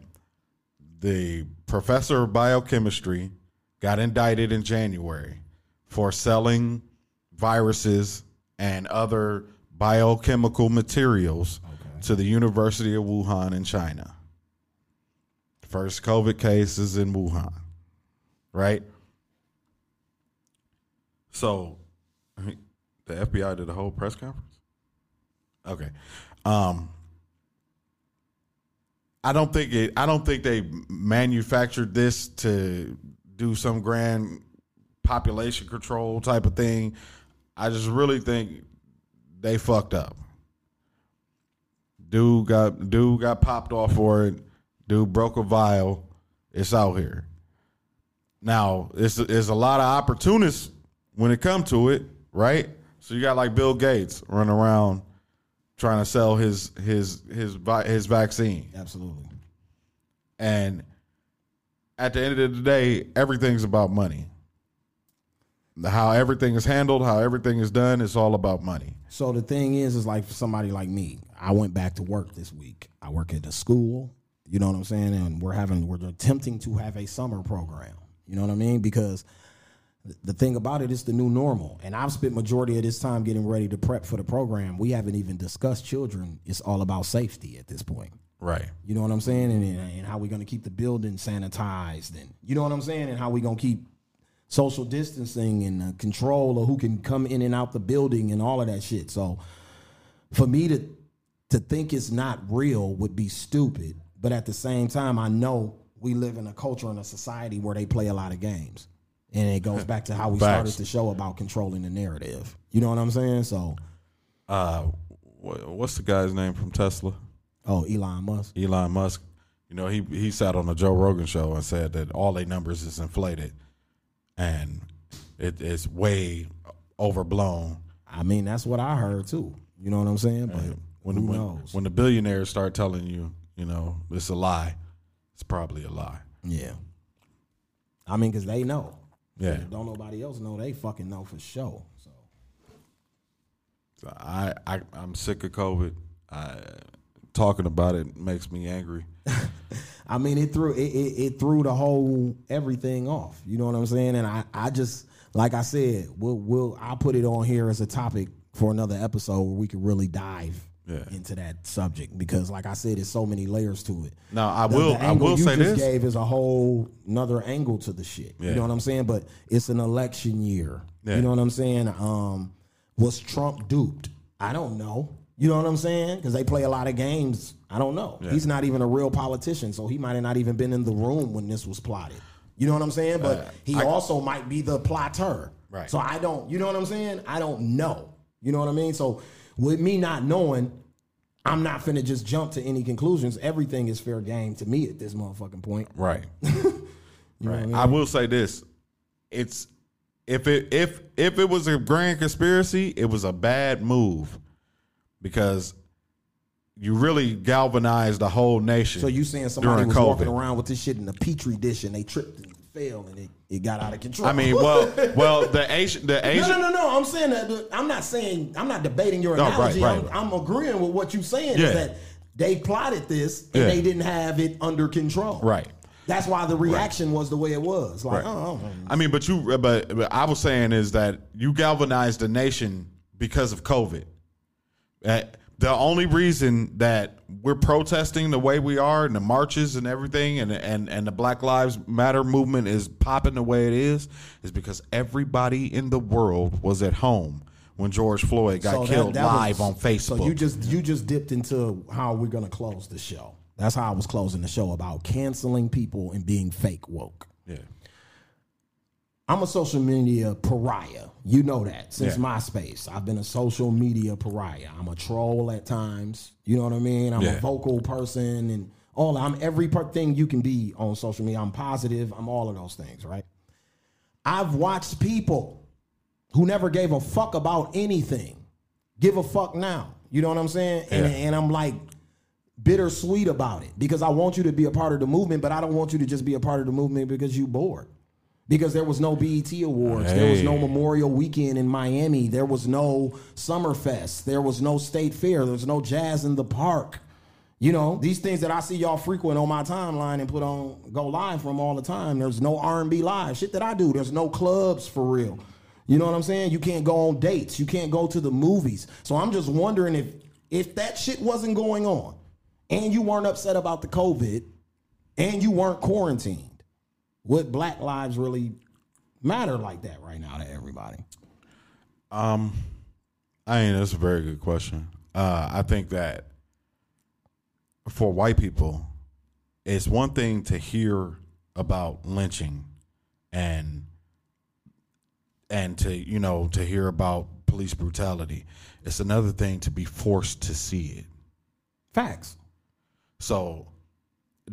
The professor of biochemistry got indicted in January for selling viruses and other biochemical materials to the University of Wuhan in China. First COVID cases in Wuhan, right? So, [LAUGHS] the FBI did a whole press conference. Okay, um, I don't think it. I don't think they manufactured this to do some grand population control type of thing. I just really think they fucked up. Dude got dude got popped off for it. Dude broke a vial. It's out here. Now, it's it's a lot of opportunists when it come to it, right? So you got like Bill Gates running around trying to sell his his his his vaccine. Absolutely. And at the end of the day, everything's about money. How everything is handled, how everything is done, it's all about money. So the thing is, is like for somebody like me, I went back to work this week. I work at a school. You know what I'm saying? And we're having, we're attempting to have a summer program. You know what I mean? Because the thing about it is the new normal. And I've spent majority of this time getting ready to prep for the program. We haven't even discussed children. It's all about safety at this point. Right. You know what I'm saying? And, and how we're going to keep the building sanitized. And you know what I'm saying? And how we're going to keep social distancing and uh, control of who can come in and out the building and all of that shit. So for me to to think it's not real would be stupid. But at the same time, I know we live in a culture and a society where they play a lot of games. And it goes back to how we started the show about controlling the narrative. You know what I'm saying? So, Uh, what's the guy's name from Tesla? oh, Elon Musk. Elon Musk. You know, he he sat on the Joe Rogan show and said that all their numbers is inflated, and it, it's way overblown. I mean, that's what I heard too. You know what I'm saying? But When who when, knows? when the billionaires start telling you, you know, it's a lie, it's probably a lie. yeah. I mean, because they know. Yeah. Don't nobody else know, they fucking know for sure. So So I, I I'm sick of COVID. I, talking about it makes me angry. [LAUGHS] I mean, it threw it, it, it threw the whole everything off. You know what I'm saying? And I, I just like I said, we'll we'll I'll put it on here as a topic for another episode where we can really dive Yeah. into that subject because, like I said, there's so many layers to it. Now, I The- will- the I will you say just this. Gave is a whole another angle to the shit. You know what I'm saying? But it's an election year. Yeah. You know what I'm saying? Um, was Trump duped? I don't know. You know what I'm saying? Because they play a lot of games. I don't know. He's not even a real politician, so he might have not even been in the room when this was plotted. You know what I'm saying? But Uh, he I- also might be the plotter. Right. So I don't. You know what I'm saying? I don't know. You know what I mean? So with me not knowing, I'm not finna just jump to any conclusions. Everything is fair game to me at this motherfucking point. Right. [LAUGHS] You know what I mean? I will say this: it's if it if if it was a grand conspiracy, it was a bad move because you really galvanized the whole nation. So you saying somebody was walking around with this shit in a petri dish and they tripped and fell and it, it got out of control? I mean, well, [LAUGHS] well, the Asian, the Asian, no, no, no. no. I'm saying that. I'm not saying. I'm not debating your No, right, analogy. right. I'm, I'm agreeing with what you're saying. Yeah. Is that they plotted this and Yeah. they didn't have it under control. Right. That's why the reaction was the way it was. Like, Right. oh, oh, I mean, but you, but, but I was saying is that you galvanized the nation because of COVID. Uh, the only reason that we're protesting the way we are and the marches and everything and and and the Black Lives Matter movement is popping the way it is is because everybody in the world was at home when George Floyd got So that- killed that was- live on Facebook. So you just you just dipped into how we're gonna close the show. That's how I was closing the show about canceling people and being fake woke. Yeah. I'm a social media pariah. You know that since Yeah. MySpace. I've been a social media pariah. I'm a troll at times. You know what I mean? I'm Yeah. a vocal person and all. I'm every thing you can be on social media. I'm positive. I'm all of those things, right? I've watched people who never gave a fuck about anything give a fuck now. You know what I'm saying? And, and I'm like bittersweet about it because I want you to be a part of the movement, but I don't want you to just be a part of the movement because you bored. Because there was no BET awards, there was no Memorial Weekend in Miami, there was no Summerfest, there was no State Fair, there was no Jazz in the Park. You know these things that I see y'all frequent on my timeline and put on go live from all the time. There's no R&B live shit that I do. There's no clubs for real. You know what I'm saying? You can't go on dates. You can't go to the movies. So I'm just wondering if if that shit wasn't going on, and you weren't upset about the COVID, and you weren't quarantined, would Black lives really matter like that right now to everybody? Um, I mean, that's a very good question. Uh, I think that for white people, it's one thing to hear about lynching and and to you know to hear about police brutality. It's another thing to be forced to see it. Facts. So,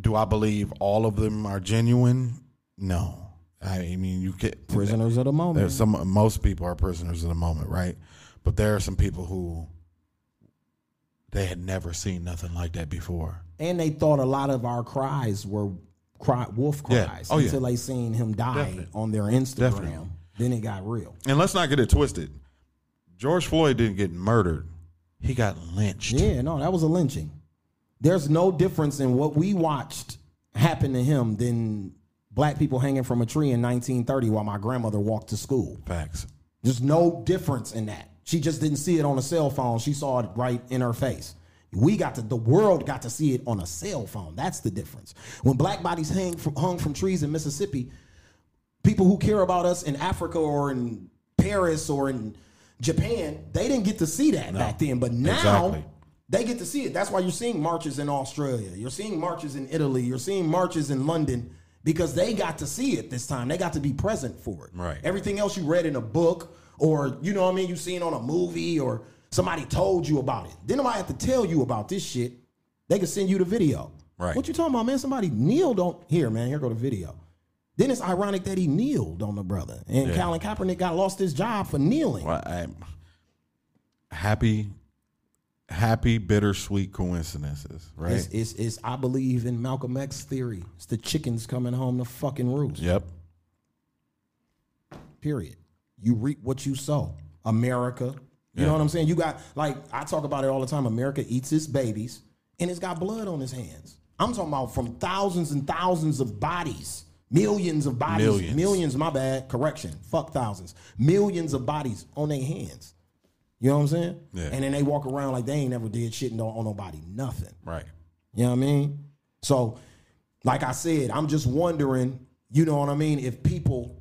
do I believe all of them are genuine? No. I mean, you get Prisoners of the moment. There's some most people are prisoners of the moment, right? But there are some people who they had never seen nothing like that before. and they thought a lot of our cries were cry, wolf Yeah. cries Oh, yeah. until they seen him die Definitely. on their Instagram. Definitely. Then it got real. And let's not get it twisted. George Floyd didn't get murdered; he got lynched. Yeah, no, that was a lynching. There's no difference in what we watched happen to him than black people hanging from a tree in 1930 while my grandmother walked to school. Facts. There's no difference in that. She just didn't see it on a cell phone. She saw it right in her face. We got to, the world got to see it on a cell phone. That's the difference. When black bodies hang from, hung from trees in Mississippi, people who care about us in Africa or in Paris or in Japan, they didn't get to see that back then. But now Exactly. they get to see it. That's why you're seeing marches in Australia. You're seeing marches in Italy. You're seeing marches in London because they got to see it this time. They got to be present for it. Right. Everything else you read in a book or you know what I mean, you seen on a movie or somebody told you about it. Then nobody have to tell you about this shit. They can send you the video. Right. What you talking about, man? Somebody kneeled on here, man. Here go the video. Then it's ironic that he kneeled on the brother. And Yeah. Colin Kaepernick got lost his job for kneeling. Well, I'm happy, happy, bittersweet coincidences, right? It's, it's, it's, I believe in Malcolm X theory. It's the chickens coming home to fucking roost. yep. Period. You reap what you sow. America. You Yeah. know what I'm saying? You got like I talk about it all the time. America eats its babies and it's got blood on his hands. I'm talking about from thousands and thousands of bodies, millions of bodies, Millions. millions. My bad. Correction. Fuck thousands. Millions of bodies on their hands. You know what I'm saying? Yeah. And then they walk around like they ain't never did shit and don't owe nobody nothing. Right. You know what I mean? So, like I said, I'm just wondering, you know what I mean, if people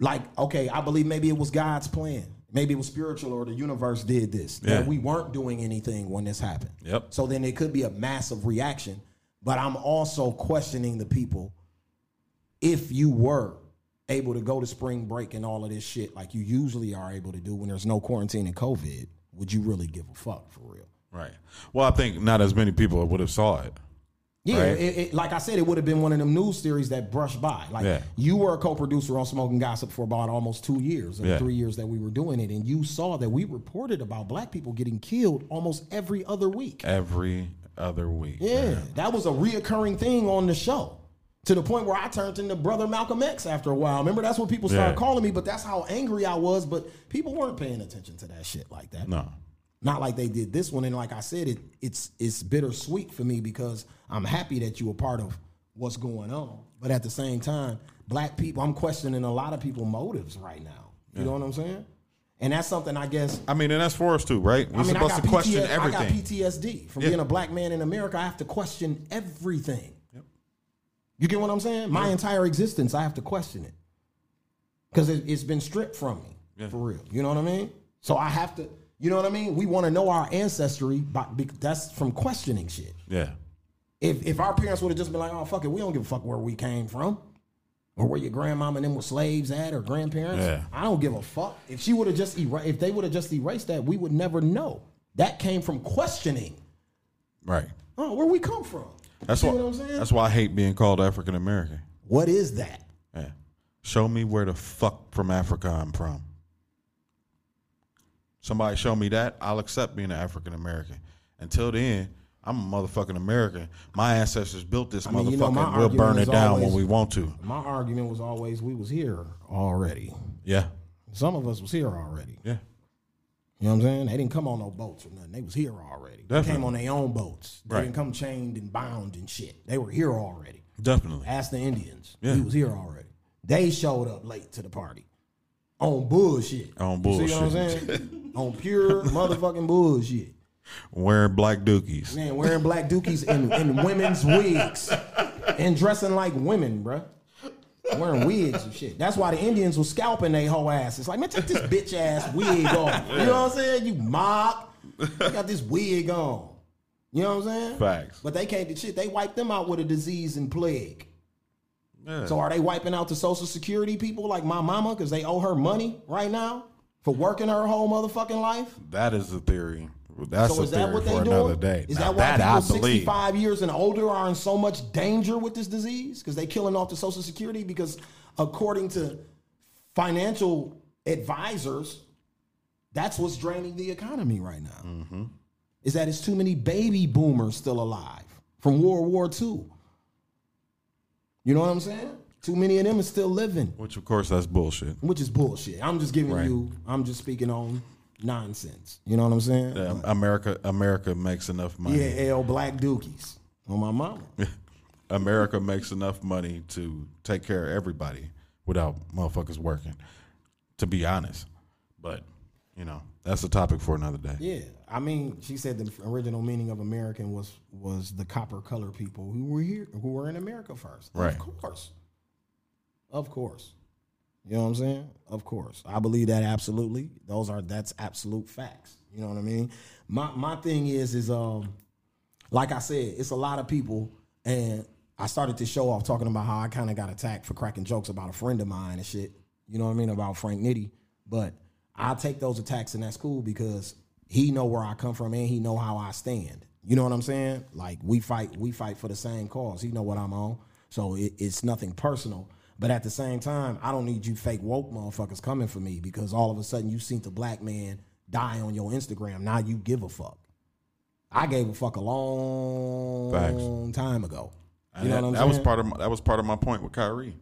like, okay, I believe maybe it was God's plan. Maybe it was spiritual or the universe did this. Yeah. That we weren't doing anything when this happened. Yep. So then it could be a massive reaction. But I'm also questioning the people if you were able to go to spring break and all of this shit like you usually are able to do when there's no quarantine and COVID, would you really give a fuck for real? Right. Well, I think not as many people would have saw it. Yeah, Right. it, it, like I said, it would have been one of them news series that brushed by. Like Yeah. you were a co-producer on Smoking Gossip for about almost two years, or Yeah. three years that we were doing it, and you saw that we reported about black people getting killed almost every other week. Every other week. Yeah, man. that was a reoccurring thing on the show. To the point where I turned into brother Malcolm X after a while. Remember, that's what people started Yeah. calling me, but that's how angry I was. But people weren't paying attention to that shit like that. No. Not like they did this one. And like I said, it it's it's bittersweet for me because I'm happy that you were part of what's going on. But at the same time, black people, I'm questioning a lot of people' motives right now. You know what I'm saying? And that's something I guess I mean, and that's for us too, right? We're I mean, supposed to question PTSD, I got. PTSD from Yeah. being a black man in America. I have to question everything. You get what I'm saying? My entire existence, I have to question it because it, it's been stripped from me Yeah. for real. You know what I mean? So I have to. You know what I mean? We want to know our ancestry, but that's from questioning shit. yeah. If if our parents would have just been like, "Oh fuck it, we don't give a fuck where we came from." Or where your grandmama and them were slaves at, or grandparents. Yeah. I don't give a fuck. If she would have just erased, if they would have just erased that, we would never know. That came from questioning. Right. Oh, where we come from? That's why. what I'm saying? That's why I hate being called African American. what is that? Yeah. Show me where the fuck from Africa I'm from. Somebody show me that, I'll accept being an African American. Until then, I'm a motherfucking American. My ancestors built this mean, motherfucker. you know, we'll burn it down when we want to. My argument was always we was here already. Yeah. Some of us was here already. Yeah. You know what I'm saying? They didn't come on no boats or nothing. They was here already. They came on their own boats. They Right. didn't come chained and bound and shit. They were here already. Definitely. Ask the Indians. Yeah. He was here already. They showed up late to the party. On bullshit. On bullshit. You see what I'm saying? on pure [LAUGHS] motherfucking bullshit. Wearing black dookies. Man, wearing black dookies and, and women's wigs. And dressing like women, bruh. Wearing wigs and shit. That's why the Indians was scalping they whole ass. It's like, man, take this bitch ass wig off. You know what I'm saying? You mock. You got this wig on. You know what I'm saying? Facts. But they can't do shit. They wiped them out with a disease and plague. Yeah. So are they wiping out the Social Security people like my mama because they owe her money right now for working her whole motherfucking life? that is the theory. That's so is that what they for doing? another day. Is Now, that why I people believe. 65 years and older are in so much danger with this disease? Because they killing off the Social Security? Because according to financial advisors, that's what's draining the economy right now. Mm-hmm. Is that it's too many baby boomers still alive from World War II. You know what I'm saying? Too many of them are still living, Which, of course, that's bullshit. which is bullshit. I'm just giving Right. you, I'm just speaking on nonsense. You know what I'm saying? Yeah, America, America makes enough money. Yeah, L Black Dookies on my mama. [LAUGHS] America makes enough money to take care of everybody without motherfuckers working. To be honest, but you know that's a topic for another day. Yeah, I mean, she said the original meaning of American was was the copper color people who were here, who were in America first. Right. Of course, of course. You know what I'm saying? Of course, I believe that absolutely. Those are that's absolute facts. You know what I mean? My my thing is is um, like I said, it's a lot of people, and I started to show off talking about how I kind of got attacked for cracking jokes about a friend of mine and shit. You know what I mean about Frank Nitty, but I take those attacks and that's cool because he know where I come from and he know how I stand. You know what I'm saying? Like we fight, we fight for the same cause. He know what I'm on, so it, it's nothing personal. But at the same time, I don't need you fake woke motherfuckers coming for me because all of a sudden you seen the black man die on your Instagram. Now you give a fuck. I gave a fuck a long Facts. time ago. Uh, you know that, what I'm that saying? was part of my, that was part of my point with Kyrie.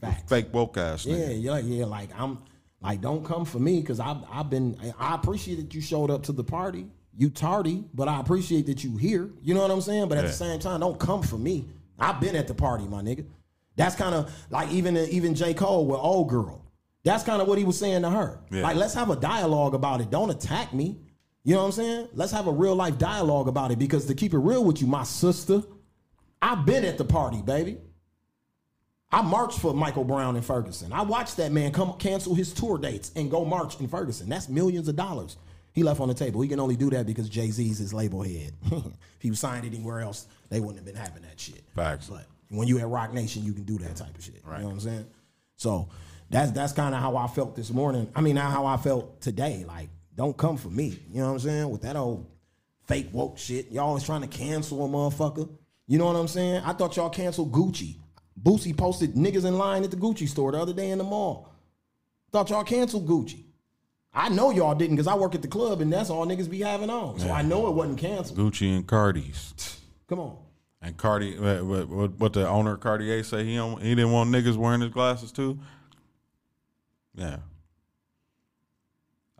Facts. Fake woke ass. Yeah, yeah, yeah. Like I'm like, don't come for me because I've I've been I appreciate that you showed up to the party. You tardy, but I appreciate that you here. You know what I'm saying? But at Yeah. the same time, don't come for me. I've been at the party, my nigga. That's kind of like even even J. Cole with old girl. That's kind of what he was saying to her. Yeah. Like, let's have a dialogue about it. Don't attack me. You know what I'm saying? Let's have a real life dialogue about it because to keep it real with you, my sister, I've been at the party, baby. I marched for Michael Brown in Ferguson. I watched that man come cancel his tour dates and go march in Ferguson. That's millions of dollars he left on the table. He can only do that because Jay Z's his label head. [LAUGHS] if he was signed anywhere else, they wouldn't have been having that shit. Facts. But when you at Roc Nation, you can do that type of shit. Right. You know what I'm saying? So that's that's kind of how I felt this morning. I mean, not how I felt today. Like, don't come for me. You know what I'm saying? With that old fake woke shit. Y'all always trying to cancel a motherfucker. You know what I'm saying? I thought y'all canceled Gucci. Boosie posted niggas in line at the Gucci store the other day in the mall. Thought y'all canceled Gucci. I know y'all didn't because I work at the club and that's all niggas be having on. So I know it wasn't canceled. Gucci and Cardi's. Come on. And Cardi, what, what- what, the owner of Cartier say he don't, he didn't want niggas wearing his glasses too. Yeah,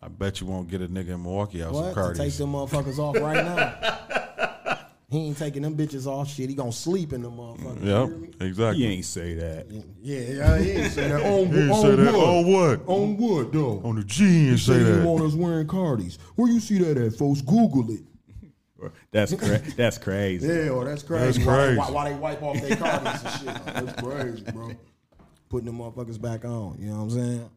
I bet you won't get a nigga in Milwaukee out some? To take Cardi's. them motherfuckers off right now. [LAUGHS] he ain't taking them bitches off shit. He gonna sleep in them motherfuckers. You? Yep, exactly. He ain't say that. Yeah, yeah, he ain't say that. On, [LAUGHS] He didn't on say that. what? On what? On what though? On the G, he didn't say Say you want that. us wearing Cardis. Where you see that at, folks? Google it. That's cra- that's crazy. [LAUGHS] Yeah, well, that's crazy. That's Why, crazy. why, why they wipe off their Cardis and shit? That's crazy, bro. Putting them motherfuckers back on. You know what I'm saying?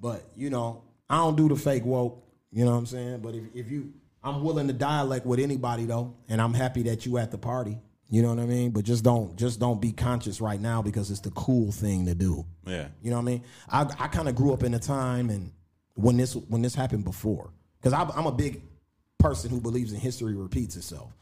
But you know, I don't do the fake woke. You know what I'm saying? But if, if you, I'm willing to dialect with anybody though, and I'm happy that you at the party. You know what I mean? But just don't, just don't be conscious right now because it's the cool thing to do. Yeah. You know what I mean? I, I kind of grew up in a time and when this when this happened before, because I'm a big person who believes in history repeats itself.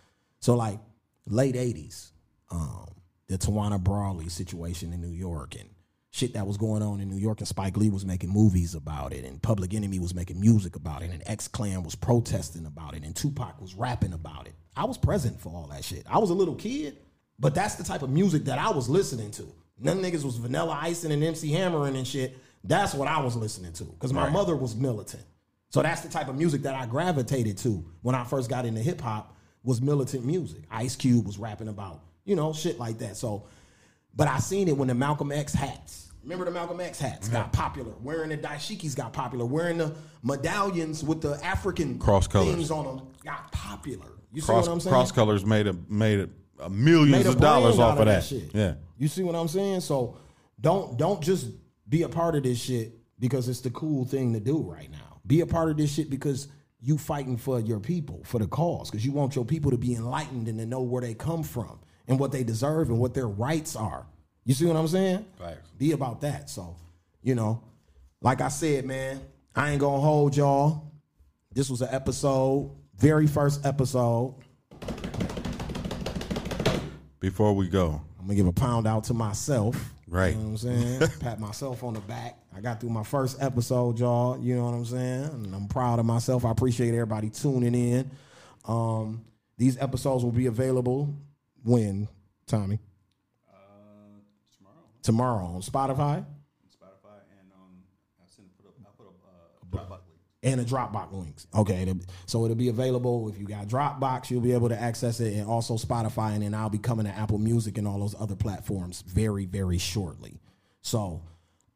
So like late '80s, um, the Tawana Brawley situation in New York and shit that was going on in New York, and Spike Lee was making movies about it, and Public Enemy was making music about it, and X Clan was protesting about it, and Tupac was rapping about it. I was present for all that shit. I was a little kid, but that's the type of music that I was listening to. None niggas was Vanilla Icing and MC Hammering and shit. That's what I was listening to because my Right. mother was militant. So that's the type of music that I gravitated to when I first got into hip hop was militant music. Ice Cube was rapping about, you know, shit like that. So, but I seen it when the Malcolm X hats. Remember the Malcolm X hats mm-hmm. got popular. Wearing the dashikis got popular. Wearing the medallions with the African Cross colors. things on them got popular. You see Cross what I'm saying? cross colors made a made a, a millions made a of dollars off of that. shit. Yeah, You see what I'm saying? So don't don't just be a part of this shit because it's the cool thing to do right now. Be a part of this shit because you fighting for your people, for the cause, because you want your people to be enlightened and to know where they come from and what they deserve and what their rights are. You see what I'm saying? Facts. Be about that. So, you know, like I said, man, I ain't gonna hold y'all. This was an episode, very first episode. Before we go, I'm gonna give a pound out to myself. Right. You know what I'm saying? [LAUGHS] Pat myself on the back. I got through my first episode, y'all. You know what I'm saying? And I'm proud of myself. I appreciate everybody tuning in. Um, these episodes will be available when, Tommy? tomorrow, Tomorrow on Spotify Spotify, and on I send put up I put up uh, Dropbox link. and the Dropbox links. Okay, it'll- so it'll be available if you got Dropbox, you'll be able to access it, and also Spotify, and then I'll be coming to Apple Music and all those other platforms very, very shortly. So,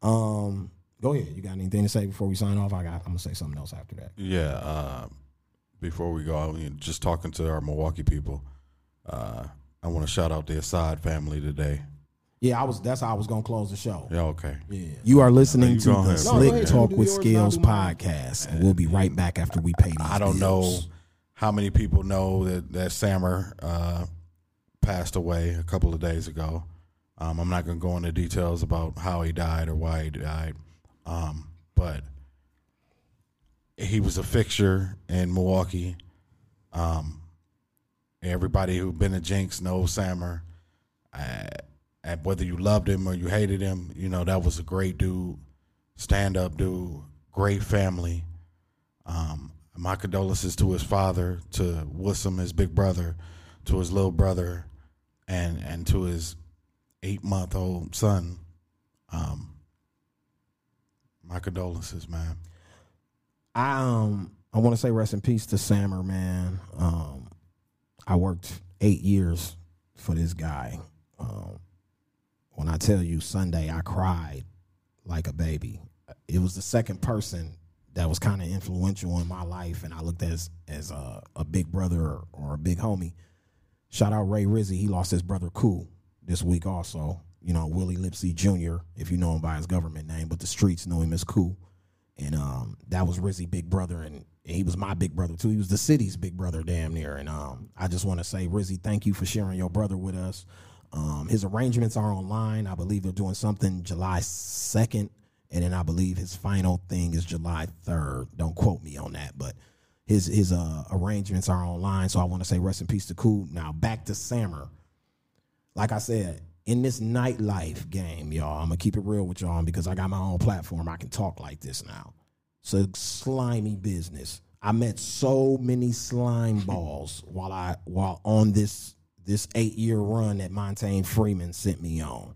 um, go ahead. You got anything to say before we sign off? I got. I'm gonna say something else after that. yeah. Uh, before we go, I mean, just talking to our Milwaukee people. Uh, I want to shout out the Assad family today. Yeah, I was. That's how I was gonna close the show. Yeah, okay. You are listening You to the ahead. Slick go ahead. Talk with do Scalez I'll do mine. podcast, and we'll be right back after we pay these. I don't know how many people know that that Sammer uh, passed away a couple of days ago. Um, I'm not going to go into details about how he died or why he died, um, but he was a fixture in Milwaukee. Um, everybody who's been a Jinx knows Sammer. And whether you loved him or you hated him, you know that was a great dude, stand up dude, great family. Um, my condolences to his father, to Wissam, his big brother, to his little brother, and and to his eight month old son. Um, my condolences, man. I um I want to say rest in peace to Sammer, man. Um, I worked eight years for this guy. Um, when I tell you Sunday, I cried like a baby. It was the second person that was kind of influential in my life, and I looked as as a, a big brother or, or a big homie. Shout out Ray Rizzy. He lost his brother Cool this week also. You know, Willie Lipsy Jr., if you know him by his government name, but the streets know him as Cool. And um, that was Rizzy big brother, and he was my big brother too. He was the city's big brother, damn near. And um, I just want to say, Rizzy, thank you for sharing your brother with us. Um, his arrangements are online. I believe they're doing something July second, and then I believe his final thing is July third. Don't quote me on that, but his his uh, arrangements are online. So I want to say rest in peace to Cool. Now back to Sammer like I said, in this nightlife game, y'all, I'm gonna keep it real with y'all because I got my own platform. I can talk like this now. So slimy business. I met so many slime balls while I while on this this eight year run that Montaigne Freeman sent me on.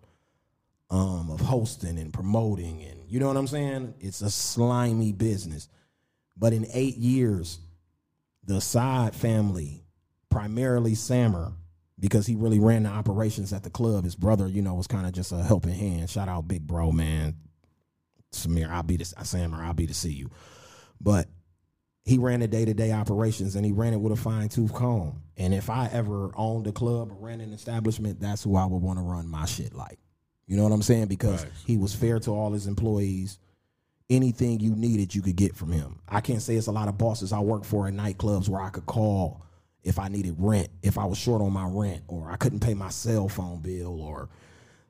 Um, of hosting and promoting and you know what I'm saying? It's a slimy business. But in eight years, the Assad family, primarily Sammer, because he really ran the operations at the club. His brother, you know, was kind of just a helping hand. Shout out, big bro, man. Samir, I'll be the uh, Sammer, I'll be to see you. But he ran the day to day operations and he ran it with a fine tooth comb. And if I ever owned a club or ran an establishment, that's who I would want to run my shit like. You know what I'm saying? Because he was fair to all his employees anything you needed, you could get from him. I can't say it's a lot of bosses I work for at nightclubs where I could call if I needed rent, if I was short on my rent, or I couldn't pay my cell phone bill, or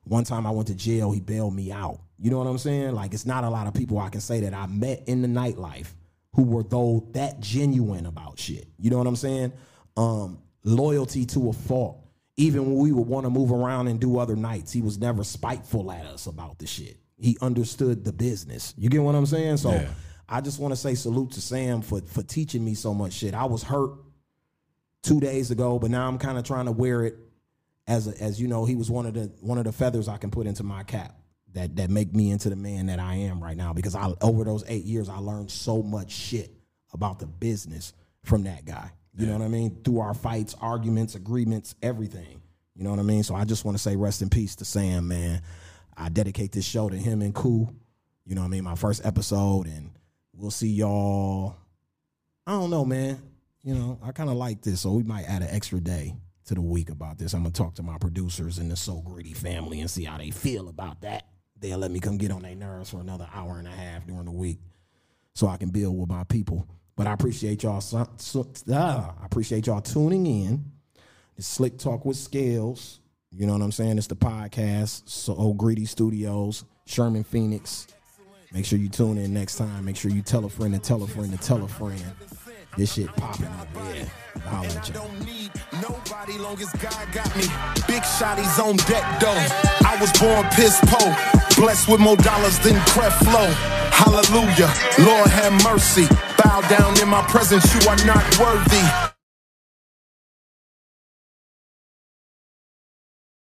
one time I went to jail, he bailed me out. You know what I'm saying? Like it's not a lot of people I can say that I met in the nightlife who were though that genuine about shit. You know what I'm saying? Um, loyalty to a fault. Even when we would want to move around and do other nights, he was never spiteful at us about the shit. He understood the business. You get what I'm saying? So Yeah. I just want to say salute to Sam for for teaching me so much shit. I was hurt two days ago, but now I'm kind of trying to wear it as a, as you know, he was one of the one of the feathers I can put into my cap that that make me into the man that I am right now. Because I over those eight years, I learned so much shit about the business from that guy. You know what I mean? Through our fights, arguments, agreements, everything. You know what I mean? So I just want to say rest in peace to Sam, man. I dedicate this show to him and Cool. You know what I mean? My first episode, and we'll see y'all. I don't know, man. You know, I kind of like this, so we might add an extra day to the week about this. I'm gonna talk to my producers and the So Gritty family and see how they feel about that. They'll let me come get on their nerves for another hour and a half during the week, so I can build with my people But I appreciate y'all. So, so- ah, I appreciate y'all tuning in. It's Slick Talk with Scalez. You know what I'm saying? It's the podcast. So Old Greedy Studios, Sherman Phoenix. Make sure you tune in next time. Make sure you tell a friend to tell a friend to tell a friend. This shit popping up at y'all. Don't need nobody long as God got me. Big shotties on deck though. I was born piss blessed with more dollars than Creflo. Hallelujah, Lord have mercy. Bow down in my presence, you are not worthy.